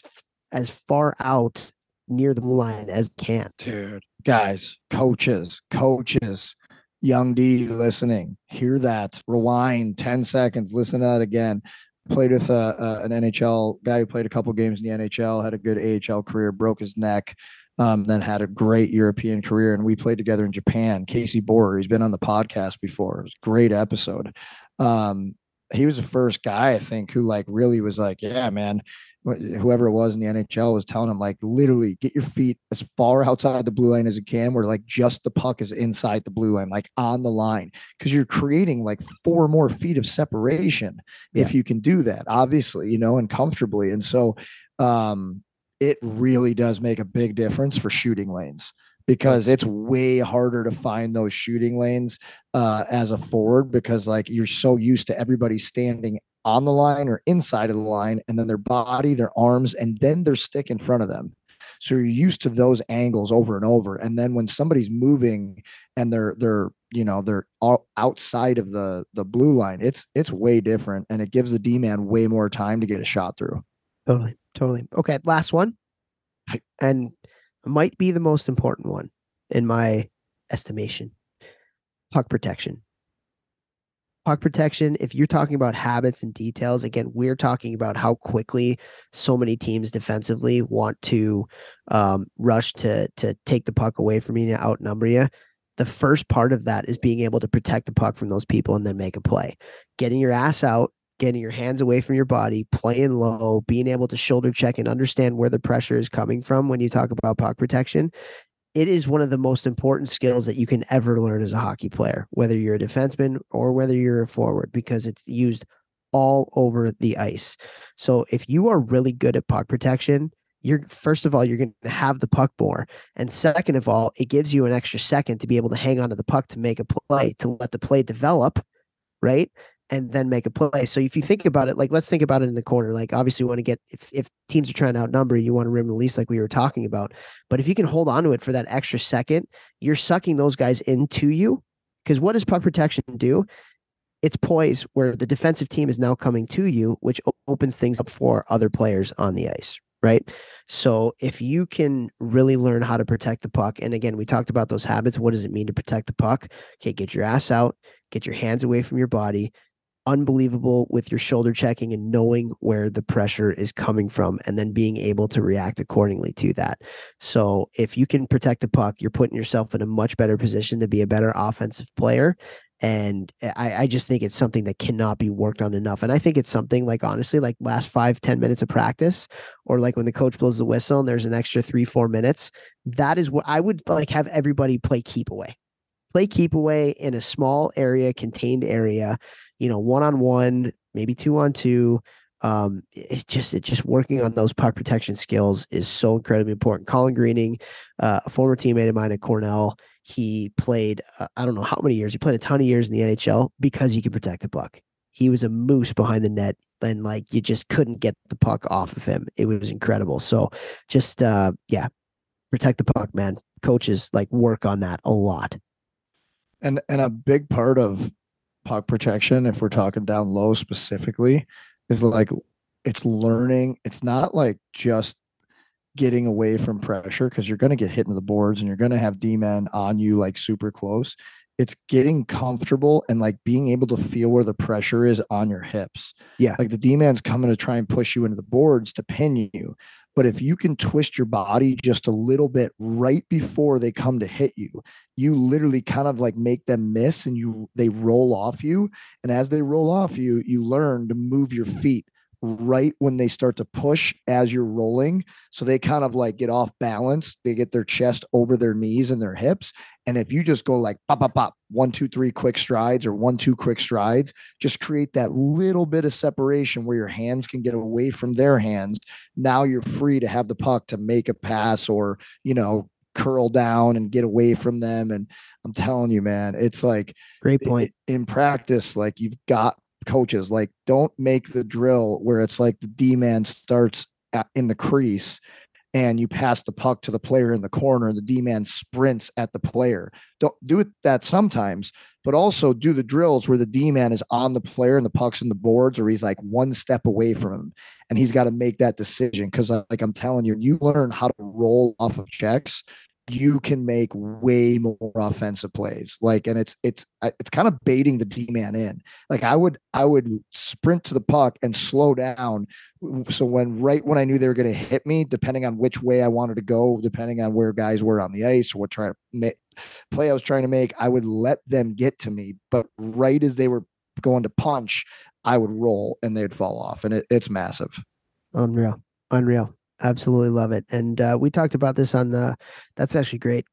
as far out near the line as can. Dude, guys, coaches, coaches, young D listening, hear that. Rewind 10 seconds, listen to that again. Played with uh, uh, an NHL guy who played a couple games in the NHL, had a good AHL career, broke his neck, um, then had a great European career. And we played together in Japan. Casey Borer, he's been on the podcast before. It was a great episode. Um, he was the first guy I think who like really was like, yeah, man, whoever it was in the NHL was telling him like literally get your feet as far outside the blue line as you can where like just the puck is inside the blue line like on the line because you're creating like four more feet of separation yeah. if you can do that obviously you know and comfortably and so um it really does make a big difference for shooting lanes because it's way harder to find those shooting lanes uh, as a forward because like you're so used to everybody standing on the line or inside of the line, and then their body, their arms, and then their stick in front of them. So you're used to those angles over and over. And then when somebody's moving and they're they're you know they're all outside of the the blue line, it's it's way different, and it gives the D man way more time to get a shot through. Totally, totally. Okay, last one, and might be the most important one in my estimation. Puck protection puck protection, if you're talking about habits and details, again, we're talking about how quickly so many teams defensively want to um, rush to to take the puck away from you and outnumber you. The first part of that is being able to protect the puck from those people and then make a play. Getting your ass out, getting your hands away from your body, playing low, being able to shoulder check and understand where the pressure is coming from when you talk about puck protection it is one of the most important skills that you can ever learn as a hockey player, whether you're a defenseman or whether you're a forward, because it's used all over the ice. So if you are really good at puck protection, you're first of all, you're going to have the puck more. And second of all, it gives you an extra second to be able to hang onto the puck to make a play, to let the play develop, right? And then make a play. So if you think about it, like let's think about it in the corner. Like obviously, you want to get if if teams are trying to outnumber you, want to rim the least, like we were talking about. But if you can hold on to it for that extra second, you're sucking those guys into you. Because what does puck protection do? It's poise where the defensive team is now coming to you, which opens things up for other players on the ice. Right. So if you can really learn how to protect the puck, and again, we talked about those habits. What does it mean to protect the puck? Okay, get your ass out, get your hands away from your body, unbelievable with your shoulder checking and knowing where the pressure is coming from and then being able to react accordingly to that. So if you can protect the puck, you're putting yourself in a much better position to be a better offensive player. And I, I just think it's something that cannot be worked on enough. And I think it's something like honestly, like last five, ten minutes of practice, or like when the coach blows the whistle and there's an extra three, four minutes. That is what I would like have everybody play keep away play keep away in a small area, contained area, you know, one on one, maybe two on two. Um, it's just it's just working on those puck protection skills is so incredibly important. Colin Greening, uh, a former teammate of mine at Cornell, he played uh, I don't know how many years. He played a ton of years in the NHL because he could protect the puck. He was a moose behind the net, and like you just couldn't get the puck off of him. It was incredible. So just uh, yeah, protect the puck, man. Coaches like work on that a lot. And and a big part of puck protection, if we're talking down low specifically, is like it's learning. It's not like just getting away from pressure because you're going to get hit in the boards and you're going to have D men on you like super close. It's getting comfortable and like being able to feel where the pressure is on your hips. Yeah. Like the D man's coming to try and push you into the boards to pin you. But if you can twist your body just a little bit right before they come to hit you, you literally kind of like make them miss and you they roll off you. And as they roll off you, you learn to move your feet right when they start to push as you're rolling. So they kind of like get off balance. They get their chest over their knees and their hips. And if you just go like pop, pop, pop, one, two, three quick strides or one, two quick strides, just create that little bit of separation where your hands can get away from their hands. Now you're free to have the puck to make a pass or, you know, curl down and get away from them. And I'm telling you, man, it's like Great point. in practice, like you've got coaches like don't make the drill where it's like the D man starts at, in the crease and you pass the puck to the player in the corner and the D man sprints at the player. Don't do it that sometimes, but also do the drills where the D man is on the player and the puck's in the boards or he's like one step away from him and he's got to make that decision because like I'm telling you, you learn how to roll off of checks you can make way more offensive plays. Like, and it's it's it's kind of baiting the D man in. Like, I would I would sprint to the puck and slow down. So when right when I knew they were going to hit me, depending on which way I wanted to go, depending on where guys were on the ice or what trying to make, play I was trying to make, I would let them get to me. But right as they were going to punch, I would roll and they'd fall off, and it, it's massive. Unreal. Unreal. Absolutely love it. And uh, we talked about this on the. That's actually great.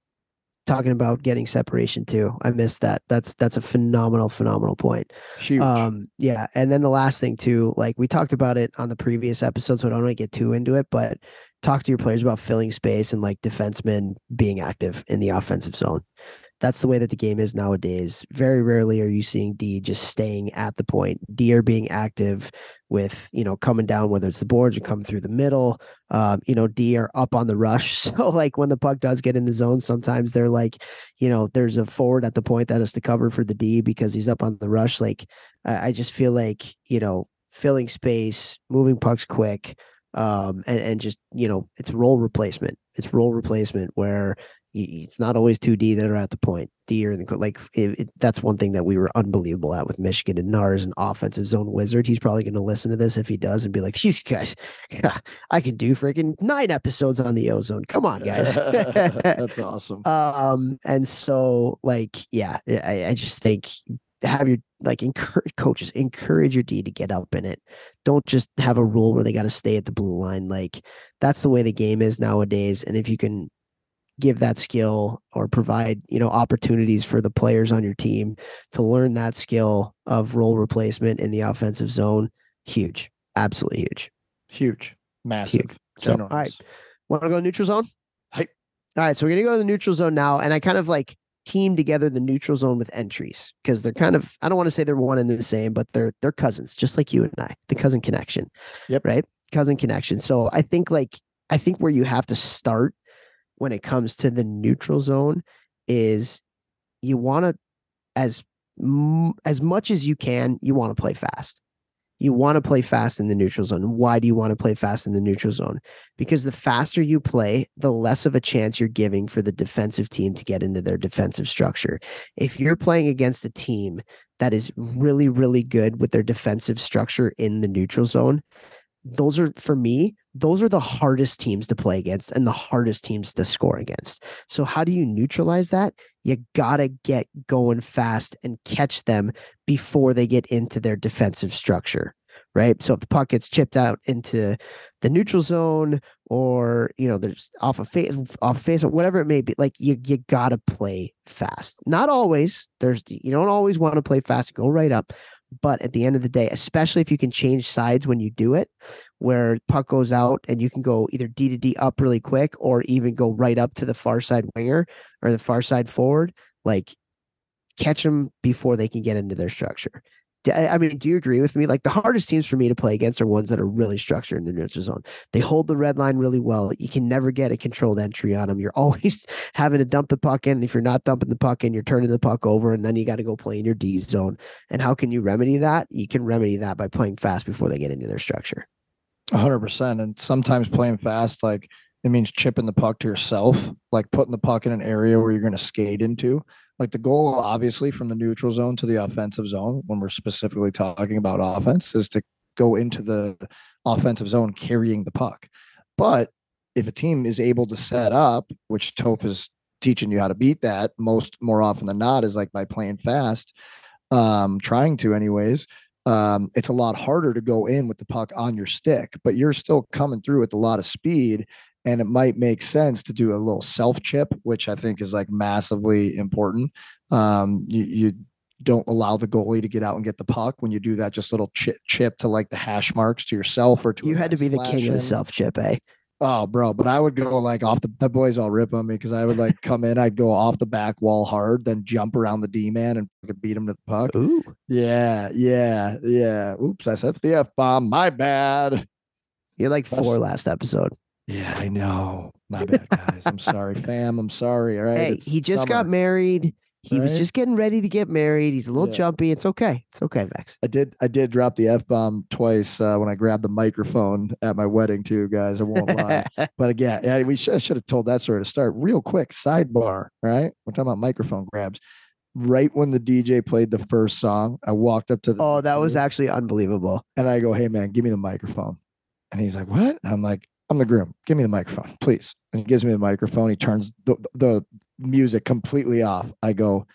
Talking about getting separation too. I missed that. That's that's a phenomenal, phenomenal point. Huge. Um, yeah. And then the last thing too, like we talked about it on the previous episode, so I don't want to get too into it, but talk to your players about filling space and like defensemen being active in the offensive zone that's the way that the game is nowadays. Very rarely are you seeing D just staying at the point. D are being active with, you know, coming down, whether it's the boards or coming through the middle. Um, you know, D are up on the rush. So, like, when the puck does get in the zone, sometimes they're like, you know, there's a forward at the point that is to cover for the D because he's up on the rush. Like, I just feel like, you know, filling space, moving pucks quick, um, and, and just, you know, it's role replacement. It's role replacement where it's not always 2D that are at the point. D are in the like it, it, that's one thing that we were unbelievable at with Michigan and Nars an offensive zone wizard. He's probably going to listen to this if he does and be like, "These guys, I can do freaking nine episodes on the ozone. Come on, guys." that's awesome. Um, and so like, yeah, I, I just think have your like encourage coaches encourage your D to get up in it. Don't just have a rule where they got to stay at the blue line. Like that's the way the game is nowadays. And if you can give that skill or provide you know opportunities for the players on your team to learn that skill of role replacement in the offensive zone huge absolutely huge. Huge massive huge. so all right want to go neutral zone? Hey. all right so we're gonna go to the neutral zone now and i kind of like team together the neutral zone with entries because they're kind of i don't want to say they're one and the same but they're they're cousins just like you and i the cousin connection yep. right? Cousin connection. So i think like i think where you have to start when it comes to the neutral zone is you want to as as much as you can you want to play fast. You want to play fast in the neutral zone. Why do you want to play fast in the neutral zone? Because the faster you play the less of a chance you're giving for the defensive team to get into their defensive structure. If you're playing against a team that is really really good with their defensive structure in the neutral zone those are for me those are the hardest teams to play against and the hardest teams to score against. So how do you neutralize that? You gotta get going fast and catch them before they get into their defensive structure right? So if the puck gets chipped out into the neutral zone or you know there's off a face off face or whatever it may be like you you gotta play fast. Not always. There's you don't always want to play fast. Go right up but at the end of the day, especially if you can change sides when you do it, where puck goes out and you can go either D to D up really quick or even go right up to the far side winger or the far side forward, like catch them before they can get into their structure. I mean, do you agree with me? Like the hardest teams for me to play against are ones that are really structured in the neutral zone. They hold the red line really well. You can never get a controlled entry on them. You're always having to dump the puck in. If you're not dumping the puck in, you're turning the puck over, and then you got to go play in your D zone. And how can you remedy that? You can remedy that by playing fast before they get into their structure. hundred percent. And sometimes playing fast, like It means chipping the puck to yourself, like putting the puck in an area where you're going to skate into. Like the goal, obviously, from the neutral zone to the offensive zone, when we're specifically talking about offense, is to go into the offensive zone carrying the puck. But if a team is able to set up, which Toph is teaching you how to beat that most more often than not, is like by playing fast, um, trying to, anyways. Um, it's a lot harder to go in with the puck on your stick, but you're still coming through with a lot of speed and it might make sense to do a little self chip, which I think is like massively important. Um, you, you don't allow the goalie to get out and get the puck. When you do that, just little chip, chip to like the hash marks to yourself or to you had to be the king of the self chip, eh? Oh, bro, but I would go like off the the boys all rip on me because I would like come in, I'd go off the back wall hard, then jump around the D man and beat him to the puck. Ooh, yeah, yeah, yeah. Oops, I said the f bomb. My bad. You're like four last episode. Yeah, I know. My bad, guys. I'm sorry, fam. I'm sorry. All right. Hey, it's he just summer. got married. He Right? was just getting ready to get married. He's a little Yeah. jumpy. It's okay. It's okay, Vex. I did. I did drop the f bomb twice uh, when I grabbed the microphone at my wedding, too, guys. I won't lie. But again, yeah, we should, I should have told that story to start. Real quick, sidebar, right? We're talking about microphone grabs. Right when the DJ played the first song, I walked up to the oh, that was actually unbelievable. and I go, "Hey man, give me the microphone." And he's like, "What?" And I'm like, "I'm the groom. Give me the microphone, please." And he gives me the microphone. He turns the, the music completely off. I go,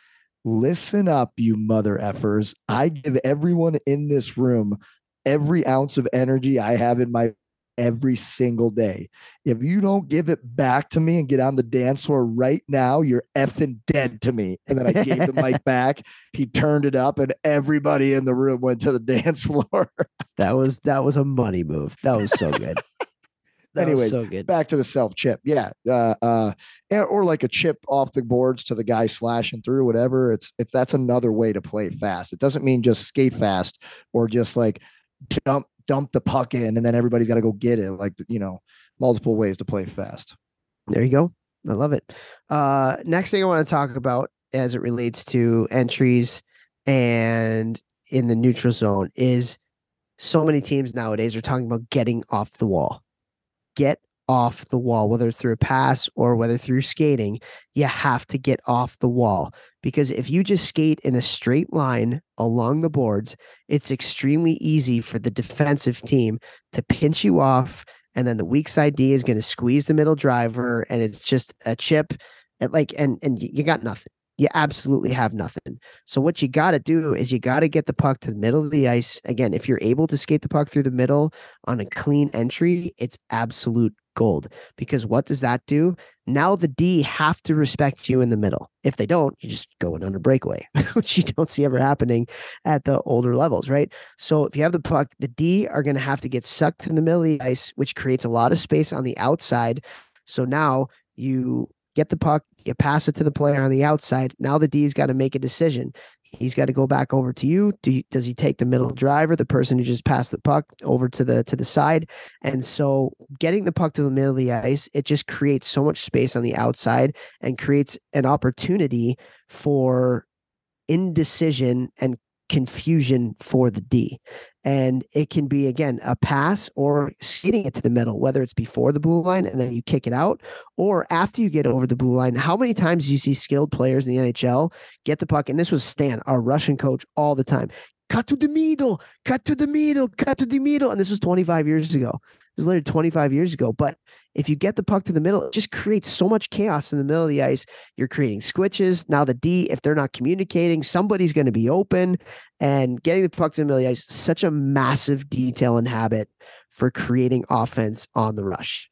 "Listen up, you mother effers! I give everyone in this room every ounce of energy I have in my every single day. If you don't give it back to me and get on the dance floor right now, you're effing dead to me. And then I gave the mic back. He turned it up, and everybody in the room went to the dance floor. That was that was a money move. That was so good. That Anyways, so. Back to the self chip. Yeah. Uh, uh, or like a chip off the boards to the guy slashing through, whatever. It's, it's, that's another way to play fast. It doesn't mean just skate fast or just like dump, dump the puck in and then everybody's got to go get it. Like, you know, multiple ways to play fast. There you go. I love it. Uh, next thing I want to talk about as it relates to entries and in the neutral zone is so many teams nowadays are talking about getting off the wall. Get off the wall, whether it's through a pass or whether through skating, you have to get off the wall because if you just skate in a straight line along the boards, it's extremely easy for the defensive team to pinch you off and then the weak side D is going to squeeze the middle driver, and it's just a chip, and like, and and you got nothing. You absolutely have nothing. So what you got to do is you got to get the puck to the middle of the ice. Again, if you're able to skate the puck through the middle on a clean entry, it's absolute gold. Because what does that do? Now the D have to respect you in the middle. If they don't, you just go in a breakaway, which you don't see ever happening at the older levels, right? So if you have the puck, the D are going to have to get sucked in the middle of the ice, which creates a lot of space on the outside. So now you get the puck, you pass it to the player on the outside. Now the D's got to make a decision. He's got to go back over to you. Do you, does he take the middle driver, the person who just passed the puck over to the to the side? And so getting the puck to the middle of the ice, it just creates so much space on the outside and creates an opportunity for indecision and confusion for the D. And it can be, again, a pass or skating it to the middle, whether it's before the blue line and then you kick it out, or after you get over the blue line. How many times do you see skilled players in the NHL get the puck? And this was Stan, our Russian coach, all the time. Cut to the middle, cut to the middle, cut to the middle. And this was 25 years ago. It was literally 25 years ago. But if you get the puck to the middle, it just creates so much chaos in the middle of the ice. You're creating switches. Now, the D, if they're not communicating, somebody's going to be open. And getting the puck to the middle of the ice, such a massive detail and habit for creating offense on the rush.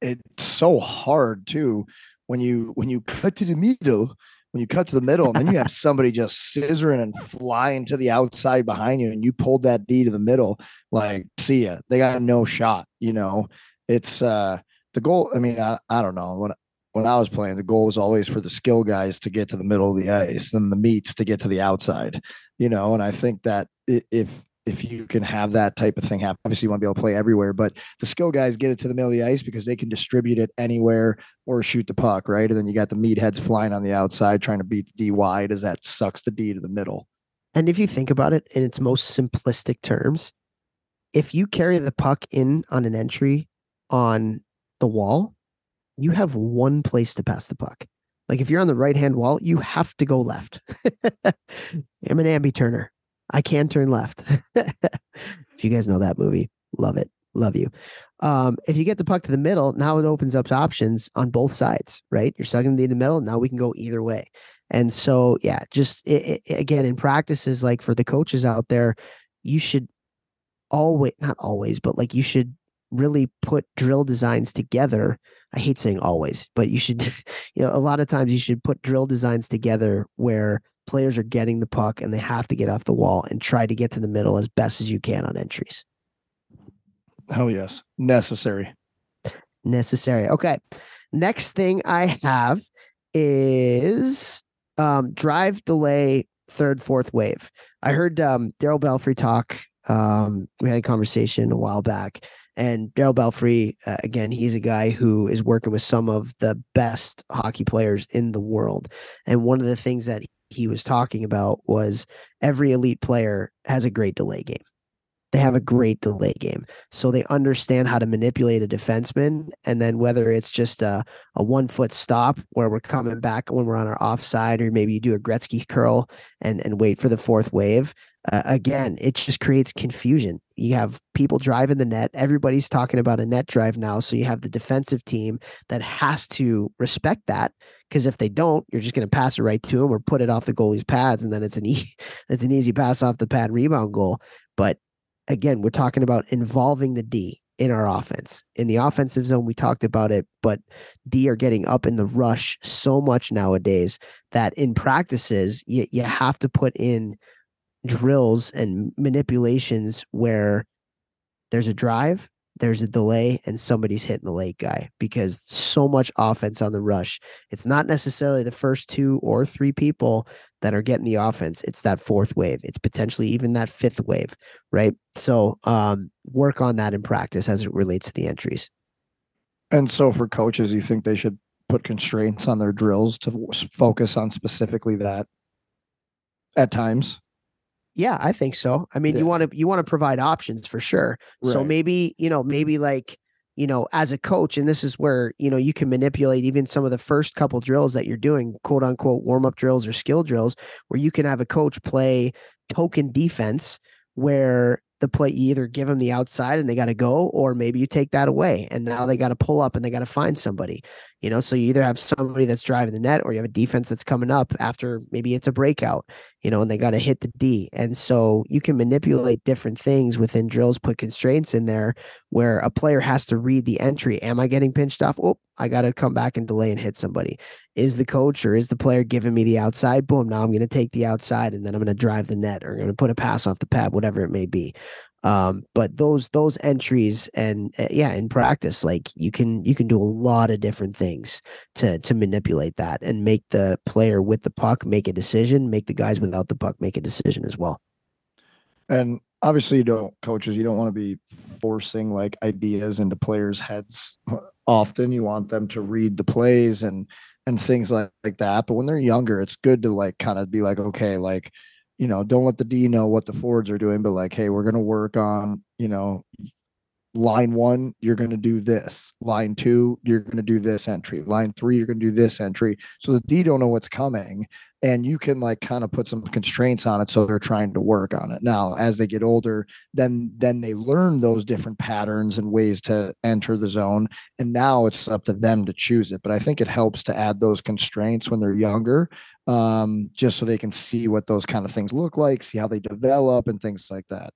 It's so hard too when you when you cut to the middle, when you cut to the middle, and then you have somebody just scissoring and flying to the outside behind you, and you pulled that D to the middle. Like, see ya. They got no shot. You know, it's uh the goal. I mean, I, I don't know when when I was playing, the goal was always for the skill guys to get to the middle of the ice, and the meats to get to the outside. You know, and I think that if if you can have that type of thing happen, obviously you want to be able to play everywhere, but the skill guys get it to the middle of the ice because they can distribute it anywhere or shoot the puck, right? And then you got the meatheads flying on the outside trying to beat the D wide as that sucks the D to the middle. And if you think about it in its most simplistic terms, if you carry the puck in on an entry on the wall, you have one place to pass the puck. Like if you're on the right hand wall, you have to go left. I'm an ambi turner. I can turn left. if you guys know that movie, love it. Love you. Um, if you get the puck to the middle, now it opens up options on both sides, right? You're sucking in the middle. Now we can go either way. And so, yeah, just it, it, again in practices, like for the coaches out there, you should always, not always, but like you should really put drill designs together. I hate saying always, but you should, you know, a lot of times you should put drill designs together where players are getting the puck and they have to get off the wall and try to get to the middle as best as you can on entries. Hell yes. Necessary. Necessary. Okay. Next thing I have is um, drive, delay, third, fourth wave. I heard um, Darryl Belfry talk. Um, we had a conversation a while back, and Darryl Belfry, uh, again, he's a guy who is working with some of the best hockey players in the world. And one of the things that he was talking about was every elite player has a great delay game they have a great delay game. So they understand how to manipulate a defenseman. And then whether it's just a, a one foot stop where we're coming back when we're on our offside, or maybe you do a Gretzky curl and, and wait for the fourth wave. Uh, again, it just creates confusion. You have people driving the net. Everybody's talking about a net drive now. So you have the defensive team that has to respect that because if they don't, you're just going to pass it right to them or put it off the goalie's pads, and then it's an e- it's an easy pass off the pad rebound goal. But again, we're talking about involving the D in our offense. In the offensive zone, we talked about it, but D are getting up in the rush so much nowadays that in practices, you, you have to put in drills and manipulations where there's a drive there's a delay and somebody's hitting the late guy because so much offense on the rush. It's not necessarily the first two or three people that are getting the offense. It's that fourth wave. It's potentially even that fifth wave, right? So um, work on that in practice as it relates to the entries. And so for coaches, you think they should put constraints on their drills to focus on specifically that at times? Yeah, I think so. I mean, yeah. you want to you want to provide options for sure. Right. So maybe, you know, maybe like, you know, as a coach, and this is where, you know, you can manipulate even some of the first couple drills that you're doing, quote unquote, warm up drills or skill drills, where you can have a coach play token defense where the play you either give them the outside and they got to go or maybe you take that away and now they got to pull up and they got to find somebody you know so you either have somebody that's driving the net or you have a defense that's coming up after maybe it's a breakout you know and they got to hit the d. And so you can manipulate different things within drills put constraints in there where a player has to read the entry am i getting pinched off? Oh i got to come back and delay and hit somebody. Is the coach or is the player giving me the outside? Boom now i'm going to take the outside and then i'm going to drive the net or i'm going to put a pass off the pad whatever it may be um but those those entries and uh, yeah in practice like you can you can do a lot of different things to to manipulate that and make the player with the puck make a decision make the guys without the puck make a decision as well. And obviously you don't coaches you don't want to be forcing like ideas into players heads often. You want them to read the plays and and things like, like that. But when they're younger it's good to like kind of be like okay like you know, don't let the D know what the forwards are doing, but like, hey, we're going to work on, you know, line one, you're going to do this. Line two, you're going to do this entry. Line three, you're going to do this entry. So the D don't know what's coming. And you can like kind of put some constraints on it. So they're trying to work on it. Now, as they get older, then then they learn those different patterns and ways to enter the zone. And now it's up to them to choose it. But I think it helps to add those constraints when they're younger um, just so they can see what those kind of things look like, see how they develop, and things like that.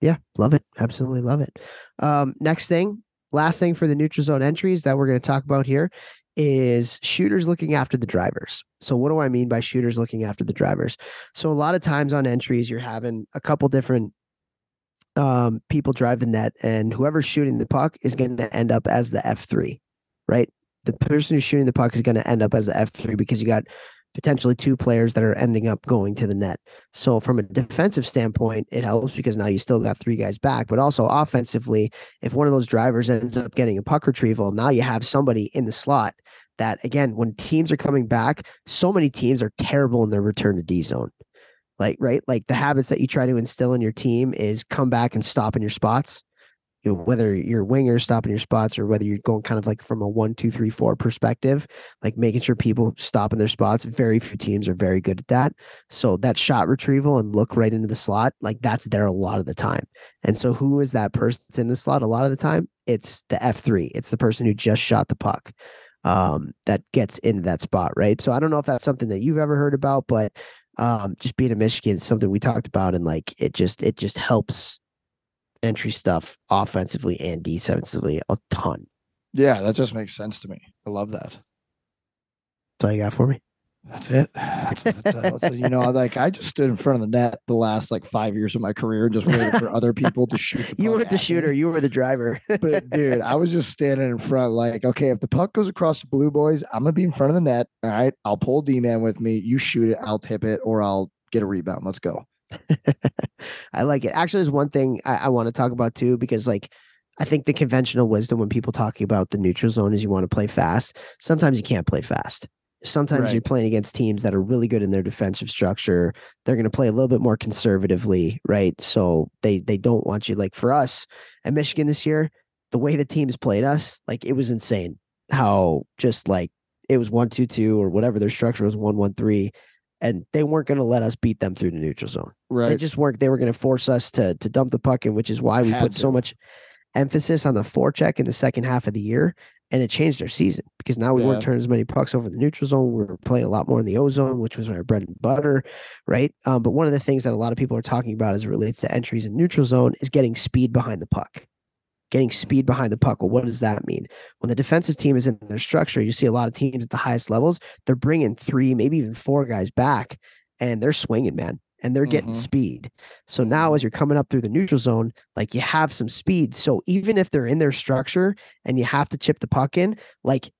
Yeah, love it. Absolutely love it. Um, next thing, last thing for the neutral zone entries that we're going to talk about here is shooters looking after the drivers. So, what do I mean by shooters looking after the drivers? So, a lot of times on entries, you're having a couple different um, people drive the net, and whoever's shooting the puck is going to end up as the F3, right? The person who's shooting the puck is going to end up as the F3 because you got potentially two players that are ending up going to the net. So from a defensive standpoint, it helps because now you still got three guys back, but also offensively, if one of those drivers ends up getting a puck retrieval, now you have somebody in the slot that again, when teams are coming back, so many teams are terrible in their return to D zone. Like, right? Like the habits that you try to instill in your team is come back and stop in your spots you know, whether you're winger stopping your spots or whether you're going kind of like from a one, two, three, four perspective, like making sure people stop in their spots. Very few teams are very good at that. So that shot retrieval and look right into the slot, like that's there a lot of the time. And so who is that person that's in the slot a lot of the time? It's the F3. It's the person who just shot the puck um, that gets into that spot, right? So I don't know if that's something that you've ever heard about, but um, just being a Michigan is something we talked about, and like it just it just helps entry stuff offensively and defensively a ton. Yeah, that just makes sense to me. I love that. That's all you got for me. That's it. That's, that's, uh, that's, that's, you know, like I just stood in front of the net the last like five years of my career, and just waiting for other people to shoot. you weren't the shooter. Me. You were the driver. but dude, I was just standing in front, like, okay, if the puck goes across the blue boys, I'm gonna be in front of the net. All right, I'll pull D man with me. You shoot it, I'll tip it, or I'll get a rebound. Let's go. I like it. Actually, there's one thing I, I want to talk about too, because like I think the conventional wisdom when people talking about the neutral zone is you want to play fast. Sometimes you can't play fast. Sometimes right. you're playing against teams that are really good in their defensive structure. They're going to play a little bit more conservatively, right? So they they don't want you like for us at Michigan this year, the way the teams played us, like it was insane. How just like it was one two two or whatever their structure was one one three, and they weren't going to let us beat them through the neutral zone. Right. They just weren't. They were going to force us to to dump the puck in, which is why we Had put to. so much emphasis on the forecheck in the second half of the year and it changed our season because now we yeah. weren't turning as many pucks over the neutral zone. We were playing a lot more in the ozone, which was our bread and butter, right? Um, but one of the things that a lot of people are talking about as it relates to entries in neutral zone is getting speed behind the puck. Getting speed behind the puck. Well, what does that mean? When the defensive team is in their structure, you see a lot of teams at the highest levels, they're bringing three, maybe even four guys back, and they're swinging, man and they're getting mm-hmm. speed. So now as you're coming up through the neutral zone, like you have some speed. So even if they're in their structure and you have to chip the puck in, like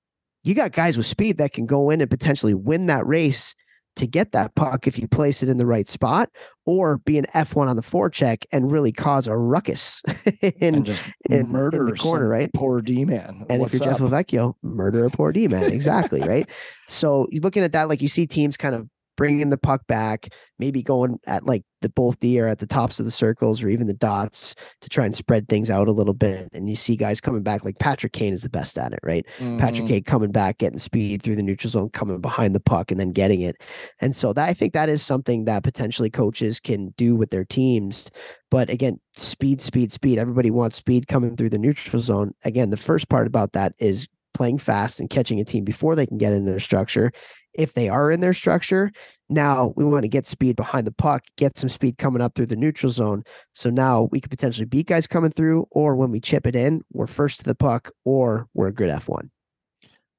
you got guys with speed that can go in and potentially win that race to get that puck if you place it in the right spot or be an F1 on the forecheck and really cause a ruckus in, and just in, murder in the corner, right? Poor D man. And What's if you're up? Jeff LoVecchio, murder a poor D man. Exactly. right. So you're looking at that, like you see teams kind of bringing the puck back, maybe going at like the both the air at the tops of the circles or even the dots to try and spread things out a little bit. And you see guys coming back like Patrick Kane is the best at it, right? Mm-hmm. Patrick Kane coming back, getting speed through the neutral zone, coming behind the puck and then getting it. And so that I think that is something that potentially coaches can do with their teams. But again, speed, speed, speed. Everybody wants speed coming through the neutral zone. Again, the first part about that is playing fast and catching a team before they can get in their structure. If they are in their structure, now we want to get speed behind the puck, get some speed coming up through the neutral zone. So now we could potentially beat guys coming through, or when we chip it in, we're first to the puck, or we're a good F1.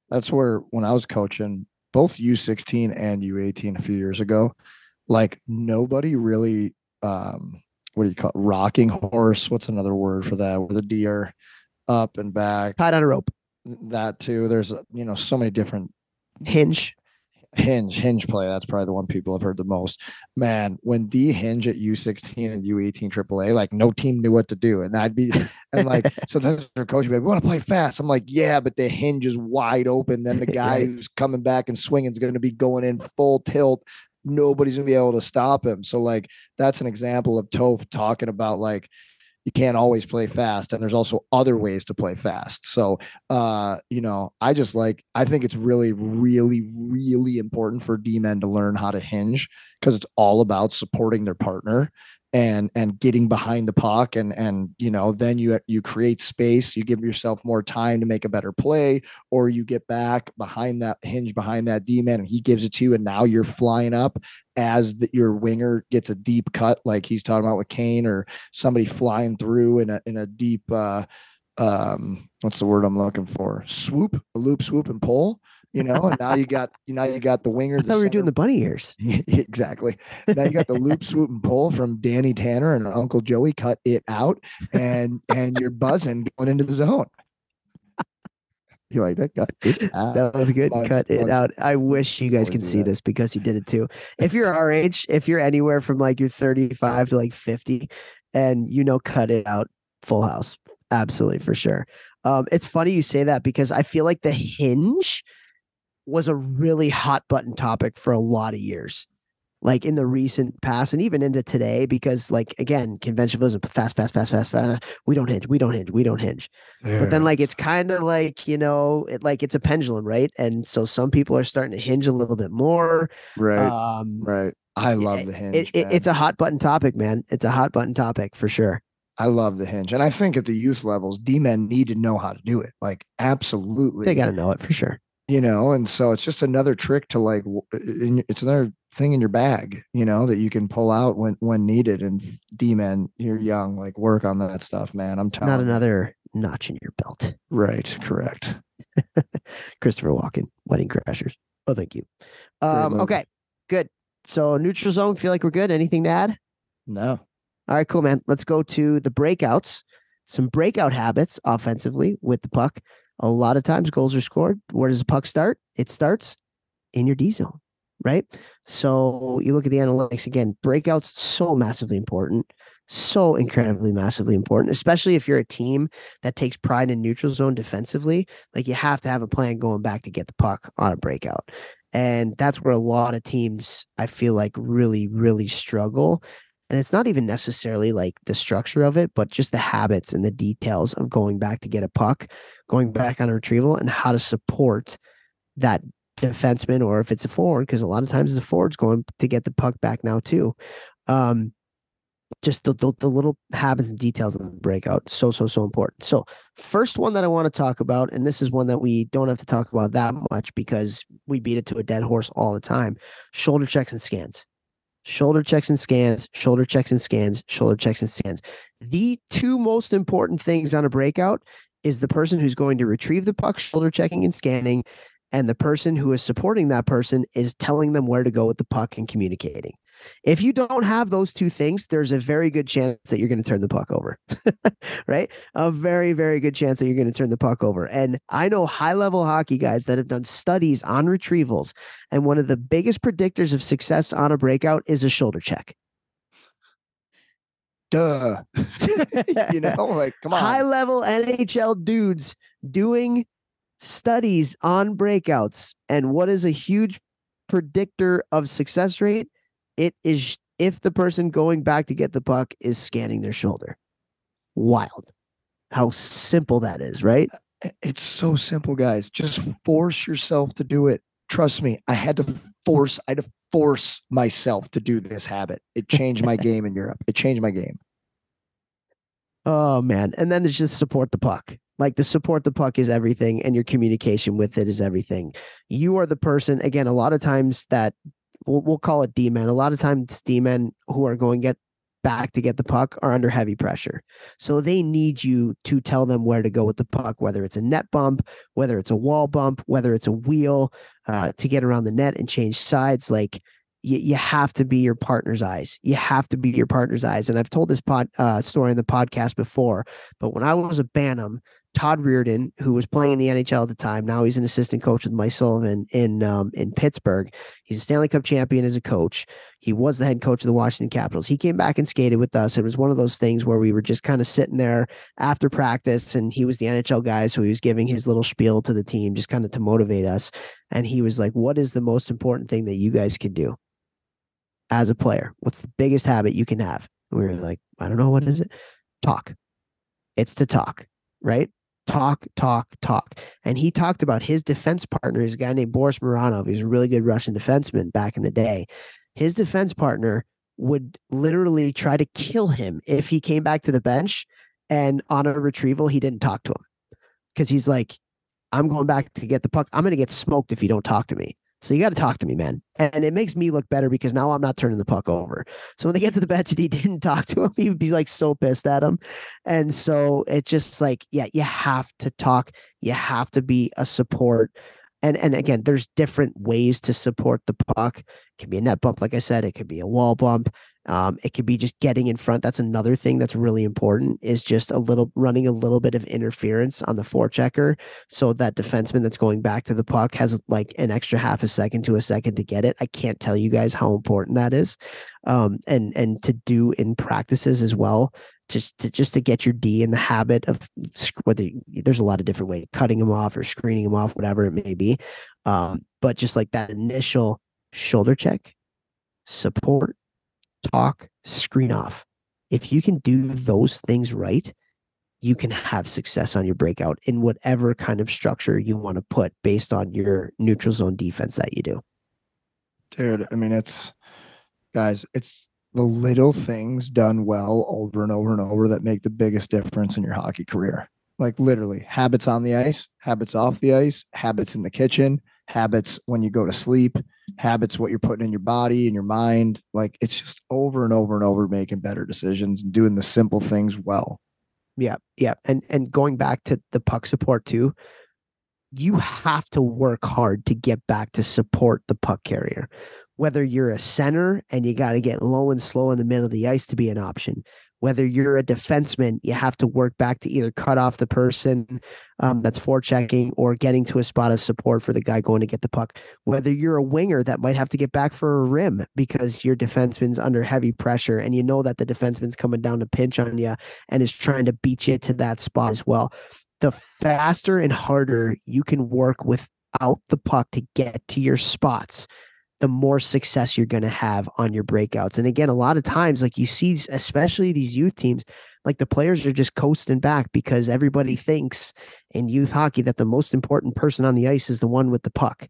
That's where when I was coaching both U16 and U18 a few years ago, like nobody really um what do you call it? rocking horse? What's another word for that? Where the deer up and back. Tied on a rope that too. There's you know so many different hinge. Hinge, hinge play. That's probably the one people have heard the most. Man, when D hinge at U16 and U18 AAA, like no team knew what to do. And I'd be, and like sometimes their coach would be like, we want to play fast. I'm like, yeah, but the hinge is wide open. Then the guy right. who's coming back and swinging is going to be going in full tilt. Nobody's going to be able to stop him. So, like, that's an example of Toph talking about like, you can't always play fast and there's also other ways to play fast. So uh you know i just like i think it's really really really important for d men to learn how to hinge because it's all about supporting their partner and and getting behind the puck and and you know then you you create space you give yourself more time to make a better play or you get back behind that hinge behind that d-man and he gives it to you and now you're flying up as the, your winger gets a deep cut like he's talking about with Kane or somebody flying through in a in a deep uh um what's the word I'm looking for? Swoop a loop swoop and pull you know, and now you got you now you got the winger. I thought we were doing the bunny ears. exactly. Now you got the loop, swoop, and pull from Danny Tanner and Uncle Joey cut it out, and and you're buzzing going into the zone. You like that? Cut it out. That was good. Months, cut it out. I wish you guys could see that. this because you did it too. If you're our age, if you're anywhere from like you're 35 to like 50, and you know, cut it out, full house, absolutely for sure. Um, it's funny you say that because I feel like the hinge was a really hot button topic for a lot of years. like in the recent past and even into today, because like again, conventionalism, fast, fast, fast, fast, fast. We don't hinge, we don't hinge, we don't hinge. But then like it's kind of like, you know, it like it's a pendulum, right? And so some people are starting to hinge a little bit more. right, Um right. I love the hinge. it, it, it's a hot button topic, man. It's a hot button topic for sure. I love the hinge, and I think at the youth levels, D men need to know how to do it. Like absolutely, They got to know it for sure. You know. And so it's just another trick to like, it's another thing in your bag, you know, that you can pull out when when needed. And D men, you're young, like work on that stuff, man. I'm It's telling not another notch in your belt. Right, correct. Christopher Walken, Wedding Crashers. Oh, thank you. Um, okay, good. So neutral zone, feel like we're good. Anything to add? No, All right, cool, man. Let's go to the breakouts. Some breakout habits offensively with the puck. A lot of times goals are scored. Where does the puck start? It starts in your D zone, right? So you look at the analytics again, breakouts so massively important. So incredibly massively important, especially if you're a team that takes pride in neutral zone defensively. Like you have to have a plan going back to get the puck on a breakout. And that's where a lot of teams, I feel like, really, really struggle and it's not even necessarily like the structure of it, but just the habits and the details of going back to get a puck, going back on a retrieval, and how to support that defenseman, or if it's a forward, because a lot of times the forward's going to get the puck back now too. Um, just the, the the little habits and details of the breakout, so so so important. So first one that I want to talk about, and this is one that we don't have to talk about that much because we beat it to a dead horse all the time: shoulder checks and scans shoulder checks and scans, shoulder checks and scans, shoulder checks and scans. The two most important things on a breakout is the person who's going to retrieve the puck, shoulder checking and scanning, and the person who is supporting that person is telling them where to go with the puck and communicating. If you don't have those two things, there's a very good chance that you're going to turn the puck over, right? A very, very good chance that you're going to turn the puck over. And I know high level hockey guys that have done studies on retrievals and one of the biggest predictors of success on a breakout is a shoulder check. duh. you know, like come on. High level NHL dudes doing studies on breakouts. And what is a huge predictor of success rate? It is if the person going back to get the puck is scanning their shoulder. Wild. How simple that is, right? Uh, it's so simple, guys. Just force yourself to do it. Trust me, I had to force, I had to force myself to do this habit. It changed my game in Europe. It changed my game. Oh man. And then there's just support the puck. Like the support the puck is everything and your communication with it is everything. You are the person, again, a lot of times that we'll, we'll call it D men. A lot of times D men who are going get back to get the puck are under heavy pressure. So they need you to tell them where to go with the puck, whether it's a net bump, whether it's a wall bump, whether it's a wheel uh, to get around the net and change sides. Like you, you have to be your partner's eyes. You have to be your partner's eyes. And I've told this pod uh, story in the podcast before, but when I was a Bantam, Todd Reirden, who was playing in the NHL at the time, now he's an assistant coach with Mike Sullivan in um, in Pittsburgh. He's a Stanley Cup champion as a coach. He was the head coach of the Washington Capitals. He came back and skated with us. It was one of those things where we were just kind of sitting there after practice, and he was the NHL guy, so he was giving his little spiel to the team, just kind of to motivate us. And he was like, "What is the most important thing that you guys can do as a player? What's the biggest habit you can have?" And we were like, "I don't know. What is it? Talk. It's to talk, right?" Talk, talk, talk. And he talked about his defense partner, is a guy named Boris Mironov. He's a really good Russian defenseman back in the day. His defense partner would literally try to kill him if he came back to the bench and on a retrieval, he didn't talk to him because he's like, I'm going back to get the puck. I'm going to get smoked if you don't talk to me. So you got to talk to me, man. And it makes me look better because now I'm not turning the puck over. So when they get to the bench and he didn't talk to him, he would be like so pissed at him. And so it's just like, yeah, you have to talk. You have to be a support. And and again, there's different ways to support the puck. It can be a net bump, like I said. It could be a wall bump. Um, it could be just getting in front. That's another thing that's really important is just a little running a little bit of interference on the forechecker so that defenseman that's going back to the puck has like an extra half a second to a second to get it. I can't tell you guys how important that is. Um, and and to do in practices as well, just to just to get your D in the habit of whether there's a lot of different ways, cutting them off or screening them off, whatever it may be. Um, but just like that initial shoulder check support, talk, screen off. If you can do those things right, you can have success on your breakout in whatever kind of structure you want to put based on your neutral zone defense that you do. Dude, I mean, it's guys, it's the little things done well over and over and over that make the biggest difference in your hockey career. Like literally, habits on the ice, habits off the ice, habits in the kitchen, habits when you go to sleep, habits what you're putting in your body and your mind. Like it's just over and over and over making better decisions and doing the simple things well. Yeah, yeah, and and going back to the puck support too, you have to work hard to get back to support the puck carrier. Whether you're a center and you got to get low and slow in the middle of the ice to be an option, whether you're a defenseman, you have to work back to either cut off the person um, that's forechecking or getting to a spot of support for the guy going to get the puck. Whether you're a winger that might have to get back for a rim because your defenseman's under heavy pressure and you know that the defenseman's coming down to pinch on you and is trying to beat you to that spot as well. The faster and harder you can work without the puck to get to your spots, the more success you're going to have on your breakouts. And again, a lot of times, like you see, especially these youth teams, like the players are just coasting back because everybody thinks in youth hockey that the most important person on the ice is the one with the puck.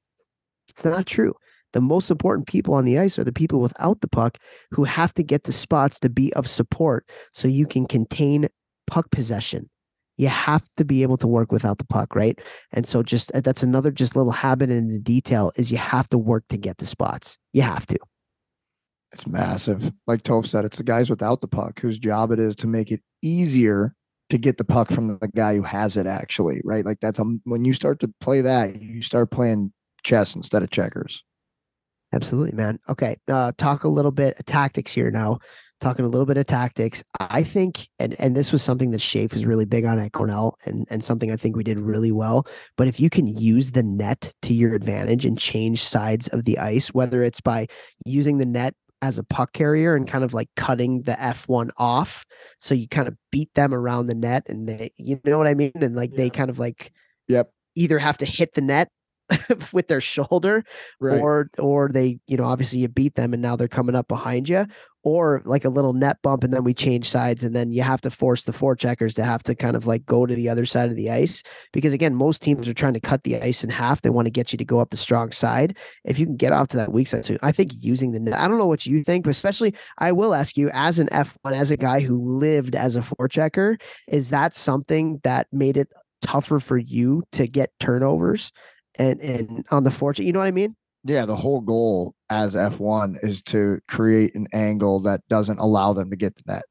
It's not true. The most important people on the ice are the people without the puck who have to get the spots to be of support so you can contain puck possession you have to be able to work without the puck, right? And so just uh, that's another just little habit in the detail is you have to work to get the spots. You have to. It's massive. Like Toph said, it's the guys without the puck whose job it is to make it easier to get the puck from the guy who has it actually, right? Like that's a, when you start to play that, you start playing chess instead of checkers. Absolutely, man. Okay. Uh, talk a little bit of tactics here now talking a little bit of tactics. I think, and and this was something that Shafe was really big on at Cornell, and and something I think we did really well. But if you can use the net to your advantage and change sides of the ice, whether it's by using the net as a puck carrier and kind of like cutting the F1 off. So you kind of beat them around the net and they, you know what I mean? And like yeah. they kind of like, yep, either have to hit the net with their shoulder right. or or they you know obviously you beat them and now they're coming up behind you or like a little net bump and then we change sides and then you have to force the forecheckers to have to kind of like go to the other side of the ice because again most teams are trying to cut the ice in half. They want to get you to go up the strong side. If you can get off to that weak side so i think using the net i don't know what you think but especially i will ask you as an f1 as a guy who lived as a forechecker is that something that made it tougher for you to get turnovers and and on the fortune. You know what I mean? Yeah, the whole goal as F1 is to create an angle that doesn't allow them to get the net.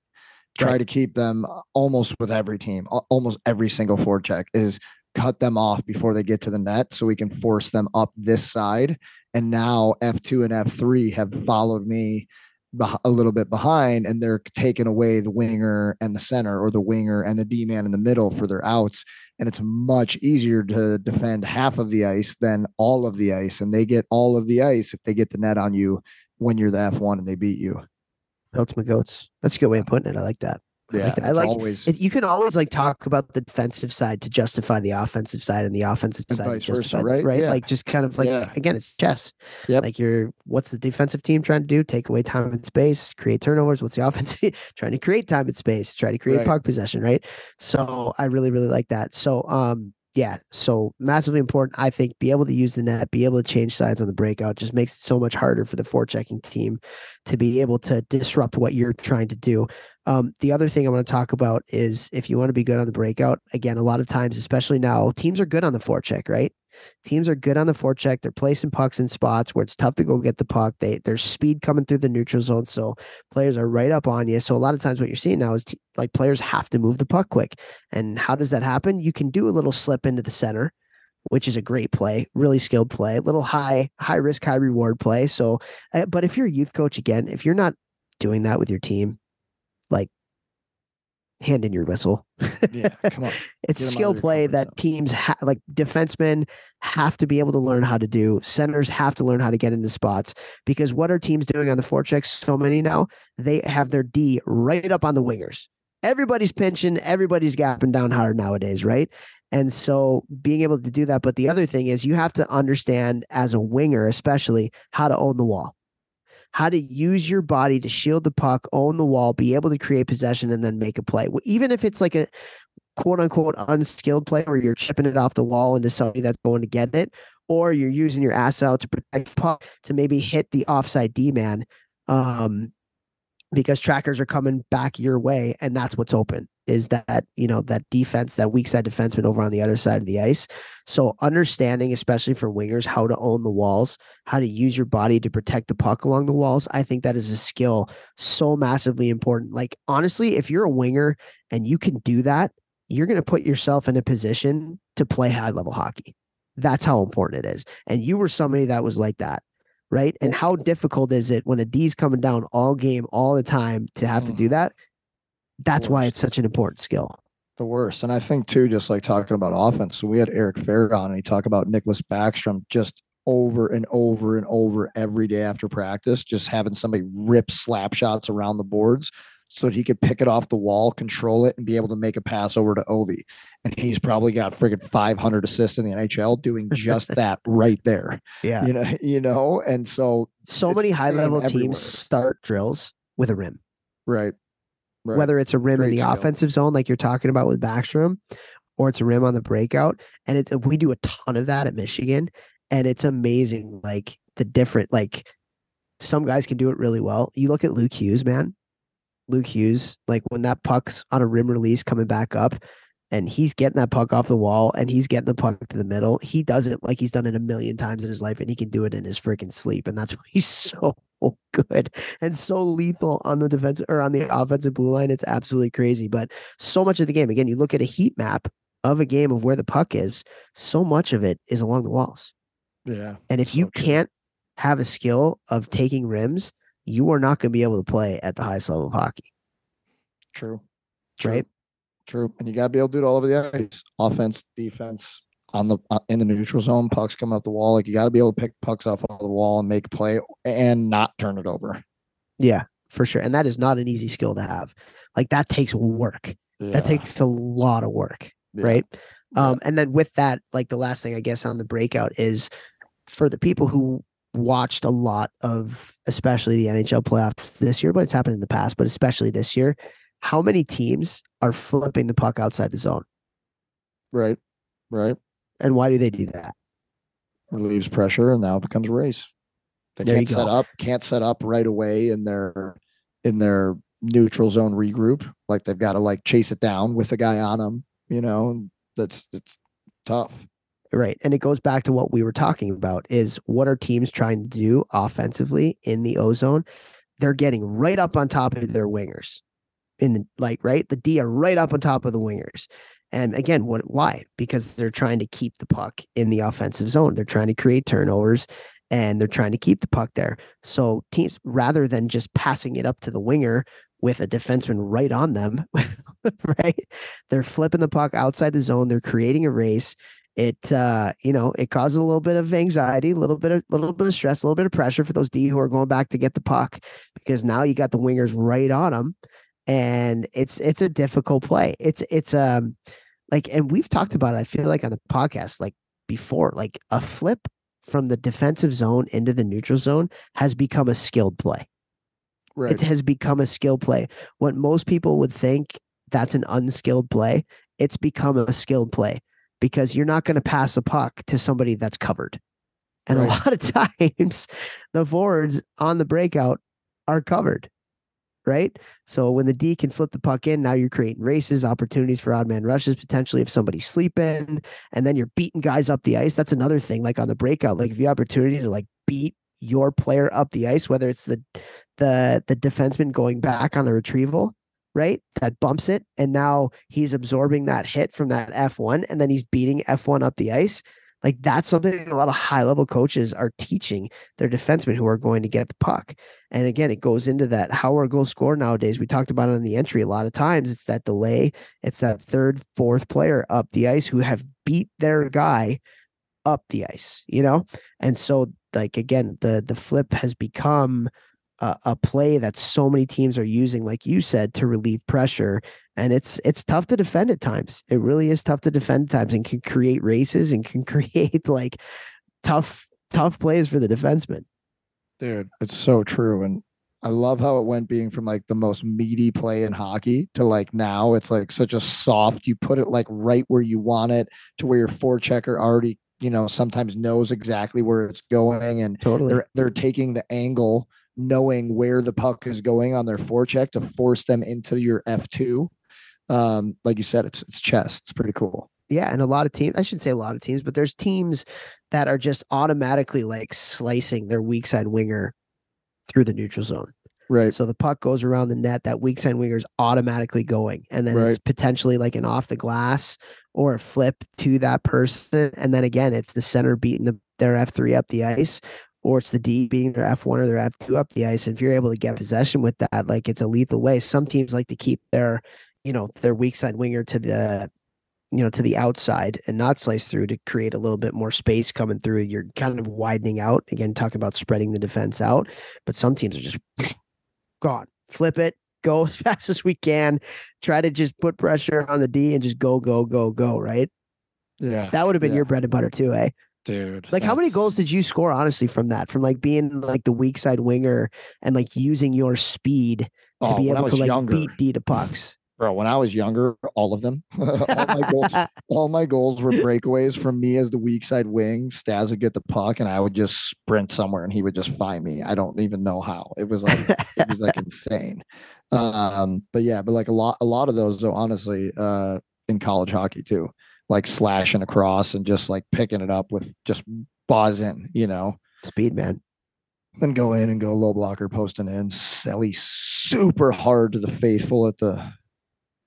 Try right. to keep them uh, almost with every team, almost every single forecheck is cut them off before they get to the net so we can force them up this side. And now F2 and F3 have followed me a little bit behind and they're taking away the winger and the center or the winger and the D man in the middle for their outs. And it's much easier to defend half of the ice than all of the ice. And they get all of the ice if they get the net on you when you're the F1 and they beat you. Goats my goats. That's a good way of putting it. I like that. Yeah, like I like always you can always like talk about the defensive side to justify the offensive side and the offensive and side justify, versa, right? right? Yeah. Like just kind of like yeah. again, it's chess. Yeah. Like you're what's the defensive team trying to do? Take away time and space, create turnovers. What's the offensive trying to create time and space, try to create right. puck possession, right? So I really, really like that. So um yeah, so massively important. I think be able to use the net, be able to change sides on the breakout just makes it so much harder for the forechecking team to be able to disrupt what you're trying to do. Um, the other thing I want to talk about is if you want to be good on the breakout, again, a lot of times, especially now, teams are good on the forecheck, right? Teams are good on the forecheck. They're placing pucks in spots where it's tough to go get the puck. They there's speed coming through the neutral zone, so players are right up on you. So a lot of times, what you're seeing now is t- like players have to move the puck quick. And how does that happen? You can do a little slip into the center, which is a great play, really skilled play, little high high risk high reward play. So, uh, but if you're a youth coach again, if you're not doing that with your team, like hand in your whistle. yeah, come on. it's skill play that teams ha- like defensemen have to be able to learn how to do. Centers have to learn how to get into spots because what are teams doing on the forechecks? So many now they have their D right up on the wingers. Everybody's pinching, everybody's gapping down hard nowadays, right? And so being able to do that. But the other thing is you have to understand as a winger, especially how to own the wall how to use your body to shield the puck, own the wall, be able to create possession, and then make a play. Even if it's like a quote unquote unskilled play where you're chipping it off the wall into somebody that's going to get it, or you're using your ass out to protect puck to maybe hit the offside D man. Um, because trackers are coming back your way and that's what's open is that you know that defense that weak side defenseman over on the other side of the ice. So understanding especially for wingers how to own the walls how to use your body to protect the puck along the walls i think that is a skill so massively important. Like honestly if you're a winger and you can do that you're going to put yourself in a position to play high level hockey. That's how important it is. And you were somebody that was like that right? And how difficult is it when a D's coming down all game, all the time to have to do mm. that? That's why it's such an important skill. The worst. And I think too, just like talking about offense. So we had Eric Fehr on and he talked about Nicklas Backstrom just over and over and over every day after practice, just having somebody rip slap shots around the boards so that he could pick it off the wall, control it, and be able to make a pass over to Ovi. And he's probably got friggin' 500 assists in the NHL doing just that right there. Yeah. You know, you know, and so so many high level everywhere. teams start drills with a rim, right, right. whether it's a rim in the skill. offensive zone, like you're talking about with Backstrom, or it's a rim on the breakout. And it's we do a ton of that at Michigan, and it's amazing. Like the different, like some guys can do it really well. You look at Luke Hughes, man. Luke Hughes, like when that puck's on a rim release coming back up, and he's getting that puck off the wall and he's getting the puck to the middle. He does it like he's done it a million times in his life, and he can do it in his freaking sleep. And that's why he's so good and so lethal on the defense or on the offensive blue line. It's absolutely crazy. But so much of the game, again, you look at a heat map of a game of where the puck is, so much of it is along the walls. yeah. And if you true. can't have a skill of taking rims, you are not going to be able to play at the highest level of hockey, True. True. right? True. And you got to be able to do it all over the ice. Offense, defense, on the uh, in the neutral zone, pucks coming off the wall. Like you got to be able to pick pucks off of the wall and make play and not turn it over. Yeah, for sure. And that is not an easy skill to have. Like that takes work. Yeah. That takes a lot of work, Yeah. right? Yeah. Um, and then with that, like the last thing I guess on the breakout is for the people who watched a lot of especially the NHL playoffs this year, but it's happened in the past, but especially this year, how many teams are flipping the puck outside the zone? Right. Right. And why do they do that? Relieves pressure and now it becomes a race. They There can't set up, can't set up right away in their in their neutral zone regroup. Like they've got to like chase it down with a guy on them, you know, that's it's tough. Right. And it goes back to what we were talking about is what are teams trying to do offensively in the ozone? They're getting right up on top of their wingers. In the, like right, the D are right up on top of the wingers. And again, what why? Because they're trying to keep the puck in the offensive zone. They're trying to create turnovers and they're trying to keep the puck there. So teams rather than just passing it up to the winger with a defenseman right on them, right? They're flipping the puck outside the zone. They're creating a race it uh you know it causes a little bit of anxiety a little bit of a little bit of stress a little bit of pressure for those d who are going back to get the puck because now you got the wingers right on them and it's it's a difficult play it's it's um like and we've talked about it i feel like on the podcast like before like a flip from the defensive zone into the neutral zone has become a skilled play Right. it has become a skill play. What most people would think that's an unskilled play, it's become a skilled play because you're not going to pass a puck to somebody that's covered. And a lot of times the forwards on the breakout are covered. Right. So when the D can flip the puck in, now you're creating races, opportunities for odd man rushes, potentially if somebody's sleeping, and then you're beating guys up the ice. That's another thing. Like on the breakout, like if you opportunity to like beat your player up the ice, whether it's the the the defenseman going back on a retrieval, right? That bumps it, and now he's absorbing that hit from that F one, and then he's beating F one up the ice. Like that's something a lot of high level coaches are teaching their defensemen who are going to get the puck. And again, it goes into that how our goal score nowadays. We talked about it in the entry a lot of times. It's that delay. It's that third, fourth player up the ice who have beat their guy up the ice. You know, and so like again, the the flip has become a, a play that so many teams are using, like you said, to relieve pressure. And it's it's tough to defend at times. It really is tough to defend at times and can create races and can create like tough, tough plays for the defenseman. Dude, it's so true. And I love how it went being from like the most meaty play in hockey to like now it's like such a soft, you put it like right where you want it to where your forechecker already, you know, sometimes knows exactly where it's going and Totally. they're they're taking the angle knowing where the puck is going on their forecheck to force them into your F2. Um, like you said, it's it's chess. It's pretty cool. Yeah, and a lot of teams, I should say a lot of teams, but there's teams that are just automatically like slicing their weak side winger through the neutral zone. Right. So the puck goes around the net, that weak side winger is automatically going. And then it's potentially like an off the glass or a flip to that person. And then again, it's the center beating the, their F3 up the ice, or it's the D beating their F1 or their F2 up the ice. And if you're able to get possession with that, like it's a lethal way. Some teams like to keep their, you know, their weak side winger to the you know, to the outside and not slice through to create a little bit more space coming through. You're kind of widening out. Again, talking about spreading the defense out. But some teams are just gone. Flip it, go as fast as we can. Try to just put pressure on the D and just go, go, go, go. Right. Yeah. That would have been Yeah. your bread and butter too, eh? Dude. Like how many goals did you score honestly from that? From like being like the weak side winger and like using your speed to Oh, be able to like younger, beat D to pucks. Bro when i was younger all of them. All my goals all my goals were breakaways. From me as the weak side wing Stas would get the puck and i would just sprint somewhere and he would just find me. I don't even know how. It was like it was like insane. Um but yeah but like a lot a lot of those though honestly uh in college hockey too like slashing across and just like picking it up with just buzzing you know? Speed man. then go in and go low blocker posting in selly super hard to the faithful at the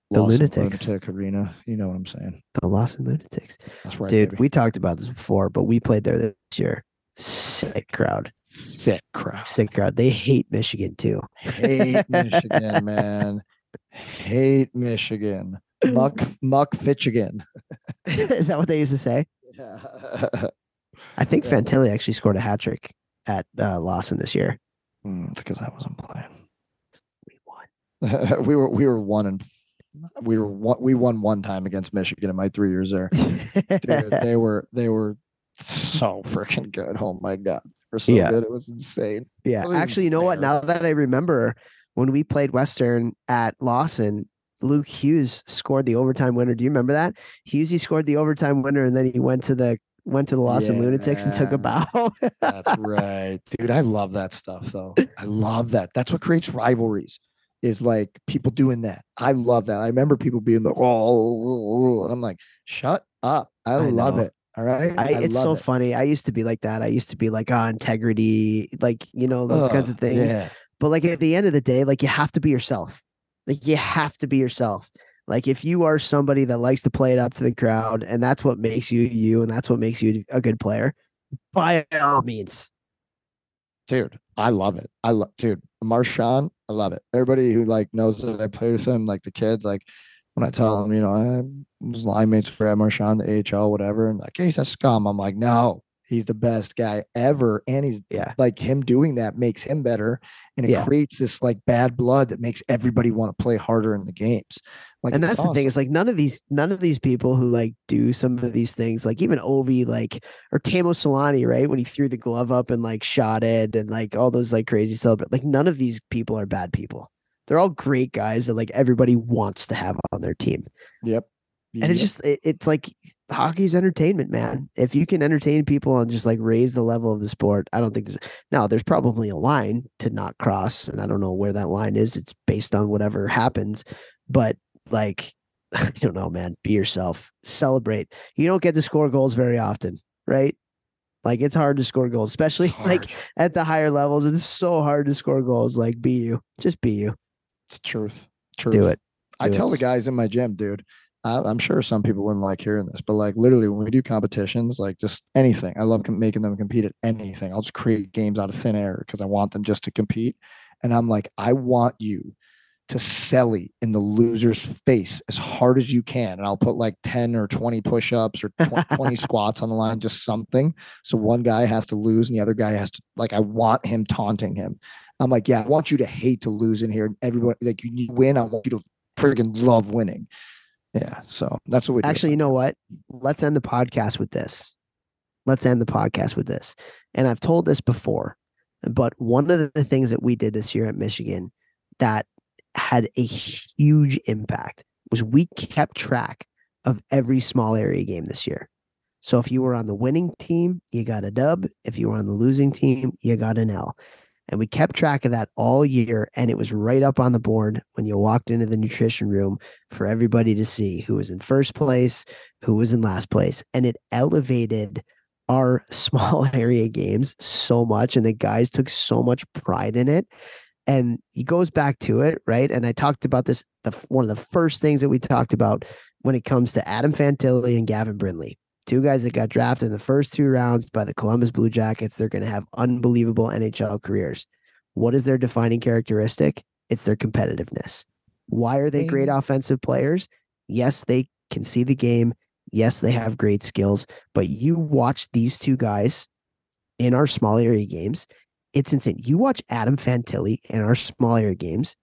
The Lawson Lunatics. lunatic arena you know what i'm saying The Lawson Lunatics. that's right Dude, baby. we talked about this before, but we played there this year. Sick crowd. sick crowd Sick crowd. They hate Michigan too. hate michigan man hate michigan muck muck fitchigan Is that what they used to say? yeah I think Yeah. Fantilli actually scored a hat trick at uh, Lawson this year. Mm, it's because i wasn't playing We won. we were we were one and we were one, we won one time against michigan in my three years there Dude, they were they were so freaking good. Oh my god, they were so Yeah. good. It was insane. yeah. wasn't Actually, you know what? Now that I remember when we played Western at Lawson, Luke Hughes scored the overtime winner. Do you remember that? Hughesy scored the overtime winner and then he went to the went to the Lawson Lunatics and took a bow. That's right, dude. I love that stuff though. I love that. That's what creates rivalries. Is like people doing that. I love that. I remember people being like, "Oh," and I'm like, "Shut up!" I, I love know. it. All right, I, it's love so it. funny. I used to be like that. I used to be like, oh, integrity, like, you know, those kinds of things. Yeah, But like at the end of the day, like you have to be yourself. Like you have to be yourself. Like if you are somebody that likes to play it up to the crowd and that's what makes you you and that's what makes you a good player, by all means. dude. I love it. I love, dude. Marchand, I love it. Everybody who like knows that I played with him, like the kids, like when I tell them, you know, I was line mates for Marchand, the AHL, whatever, and like, hey, a scum. I'm like, no, he's the best guy ever, and he's Yeah. like him doing that makes him better, and it Yeah. creates this like bad blood that makes everybody want to play harder in the games. Like, and that's the thing awesome. is like none of these none of these people who like do some of these things like even Ovi like or Teemu Selanne right when he threw the glove up and like shot it and like all those like crazy stuff but like none of these people are bad people they're all great guys that like everybody wants to have on their team Yep. and it's just it, it's like hockey's entertainment man. If you can entertain people and just like raise the level of the sport i don't think there's now there's probably a line to not cross and i don't know where that line is. It's based on whatever happens but like i don't know man. Be yourself. Celebrate. You don't get to score goals very often right? Like it's hard to score goals especially like at the higher levels. It's so hard to score goals. Like be you. Just be you. It's truth. Truth. do it. I do tell it. the guys in my gym, dude. I, I'm sure some people wouldn't like hearing this, but like literally when we do competitions, like just anything, I love com- making them compete at anything. I'll just create games out of thin air because I want them just to compete. And I'm like, I want you to selly in the loser's face as hard as you can. And I'll put like 10 or 20 push ups or 20, 20 squats on the line, just something. So one guy has to lose and the other guy has to, like, I want him taunting him. I'm like, yeah, I want you to hate to lose in here. And everybody, like, you you win. I want you to freaking love winning. Yeah. So that's what we. Actually, you know what? Let's end the podcast with this. Let's end the podcast with this. And I've told this before, But one of the things that we did this year at Michigan that had a huge impact was we kept track of every small area game this year. So if you were on the winning team, you got a dub. If you were on the losing team, you got an L. And we kept track of that all year. And it was right up on the board when you walked into the nutrition room for everybody to see who was in first place, who was in last place. And it elevated our small area games so much. And the guys took so much pride in it. And he goes back to it, right? And I talked about this. The one of the first things that we talked about when it comes to Adam Fantilli and Gavin Brindley two guys that got drafted in the first two rounds by the Columbus Blue Jackets. They're going to have unbelievable NHL careers. What is their defining characteristic? It's their competitiveness. Why are they great offensive players? Yes, they can see the game. Yes, they have great skills. But you watch these two guys in our small area games, it's insane. You watch Adam Fantilli in our small area games,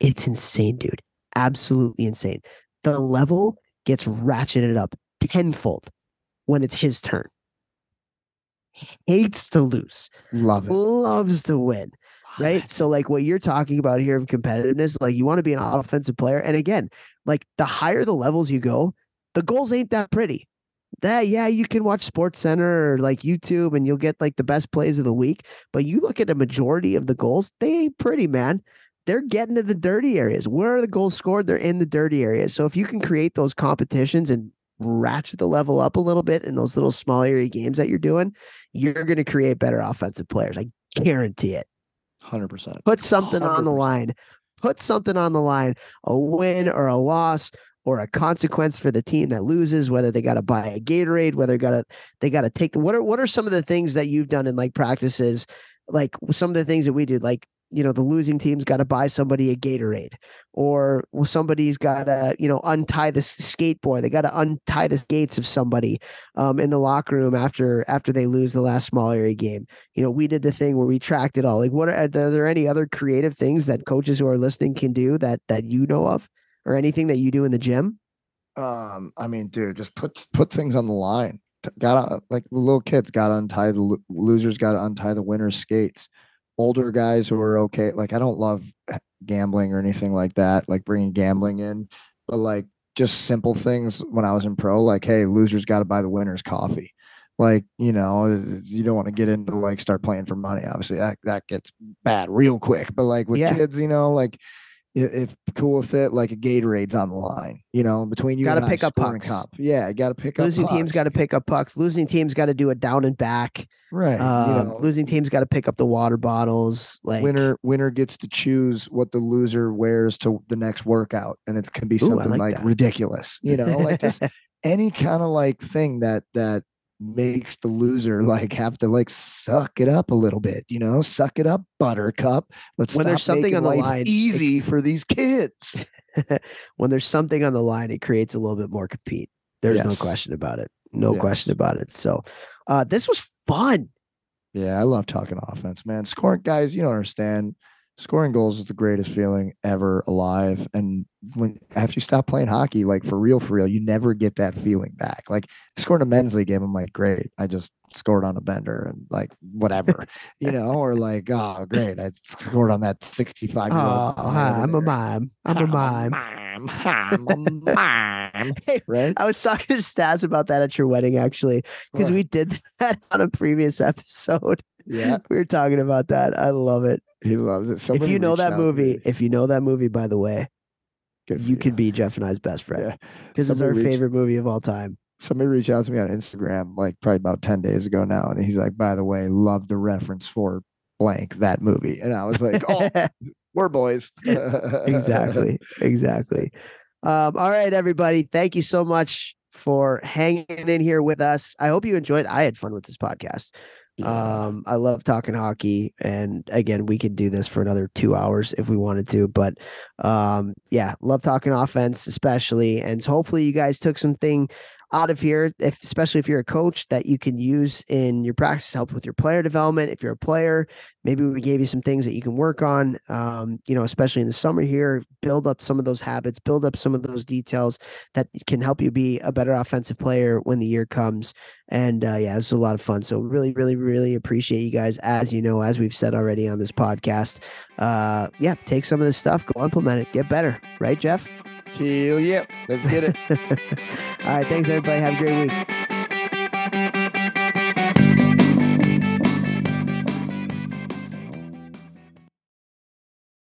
it's insane, dude. Absolutely insane. The level gets ratcheted up tenfold when it's his turn. Hates to lose. Love it. Loves to win. Right. So, like what you're talking about here of competitiveness, like you want to be an offensive player. And again, like the higher the levels you go, the goals ain't that pretty. That yeah, you can watch Sports Center or like YouTube and you'll get like the best plays of the week. But you look at a majority of the goals, they ain't pretty, man. They're getting to the dirty areas. Where are the goals scored? They're in the dirty areas. So if you can create those competitions and ratchet the level up a little bit in those little small area games that you're doing, you're going to create better offensive players. I guarantee it. 100%. Put something 100%. on the line. Put something on the line, a win or a loss or a consequence for the team that loses, whether they got to buy a Gatorade, whether they got to they got to take the what are what are some of the things that you've done in like practices, like some of the things that we do, like you know the losing team's got to buy somebody a Gatorade, or well, somebody's got to you know untie the skateboard. They got to untie the skates of somebody um, in the locker room after after they lose the last small area game. You know, we did the thing where we tracked it all. Like, what are, are there any other creative things that coaches who are listening can do that that you know of, or anything that you do in the gym? Um, I mean, dude, just put put things on the line. Got to, like the little kids got to untie the losers, got to untie the winners' skates older guys who are okay. Like I don't love gambling or anything like that, like bringing gambling in, but like just simple things when I was in pro, like, hey, losers got to buy the winners coffee. Like, you know, you don't want to get into like start playing for money. Obviously, that, that gets bad real quick. But like with yeah. kids, you know, like if cool with it, like a Gatorade's on the line, you know, between you got to pick up pucks. Cup. Yeah, got to pick losing up. Losing teams got to pick up pucks. Losing teams got to do a down and back. Right. Um, you know, losing teams got to pick up the water bottles. Like winner, winner gets to choose what the loser wears to the next workout, and it can be something Ooh, like, like ridiculous. You know, like just any kind of like thing that that makes the loser like have to like suck it up a little bit, you know, suck it up, buttercup. Let's when there's something on the line easy it, for these kids. when there's something on the line, it creates a little bit more compete. There's yes. no question about it. No yes. question about it. So uh this was fun. Yeah, I love talking offense, man. Scoring guys, you don't understand scoring goals is the greatest feeling ever alive. And when after you stop playing hockey, like for real, for real, you never get that feeling back. Like scoring a men's league game, I'm like, great, I just scored on a bender and like whatever, you know, or like, oh, great, I scored on that 65 year old. Oh, hi, I'm a mime. I'm a mime. I'm a mime. right? I was talking to Stas about that at your wedding, actually, because we did that on a previous episode. Yeah. We were talking about that. I love it. He loves it. Somebody if you know that movie, if you know that movie, by the way, you could be Jeff and I's best friend. Because it's our reached, favorite movie of all time. Somebody reached out to me on Instagram like probably about 10 days ago now. And he's like, by the way, love the reference for blank that movie. And I was like, oh, we're boys. exactly. Exactly. Um, all right, everybody. Thank you so much for hanging in here with us. I hope you enjoyed. I had fun with this podcast. Yeah. Um, I love talking hockey, and again, we could do this for another two hours if we wanted to. But um, yeah, love talking offense, especially, and so hopefully you guys took something out of here, if especially if you're a coach that you can use in your practice help with your player development. If you're a player, maybe we gave you some things that you can work on. Um, you know, especially in the summer here, build up some of those habits, build up some of those details that can help you be a better offensive player when the year comes. And uh, yeah, it's a lot of fun. So really, really, really appreciate you guys. As you know, as we've said already on this podcast, uh, yeah, take some of this stuff, go implement it, get better, right, Jeff? Hell yeah. Let's get it. All right. Thanks, everybody. Have a great week.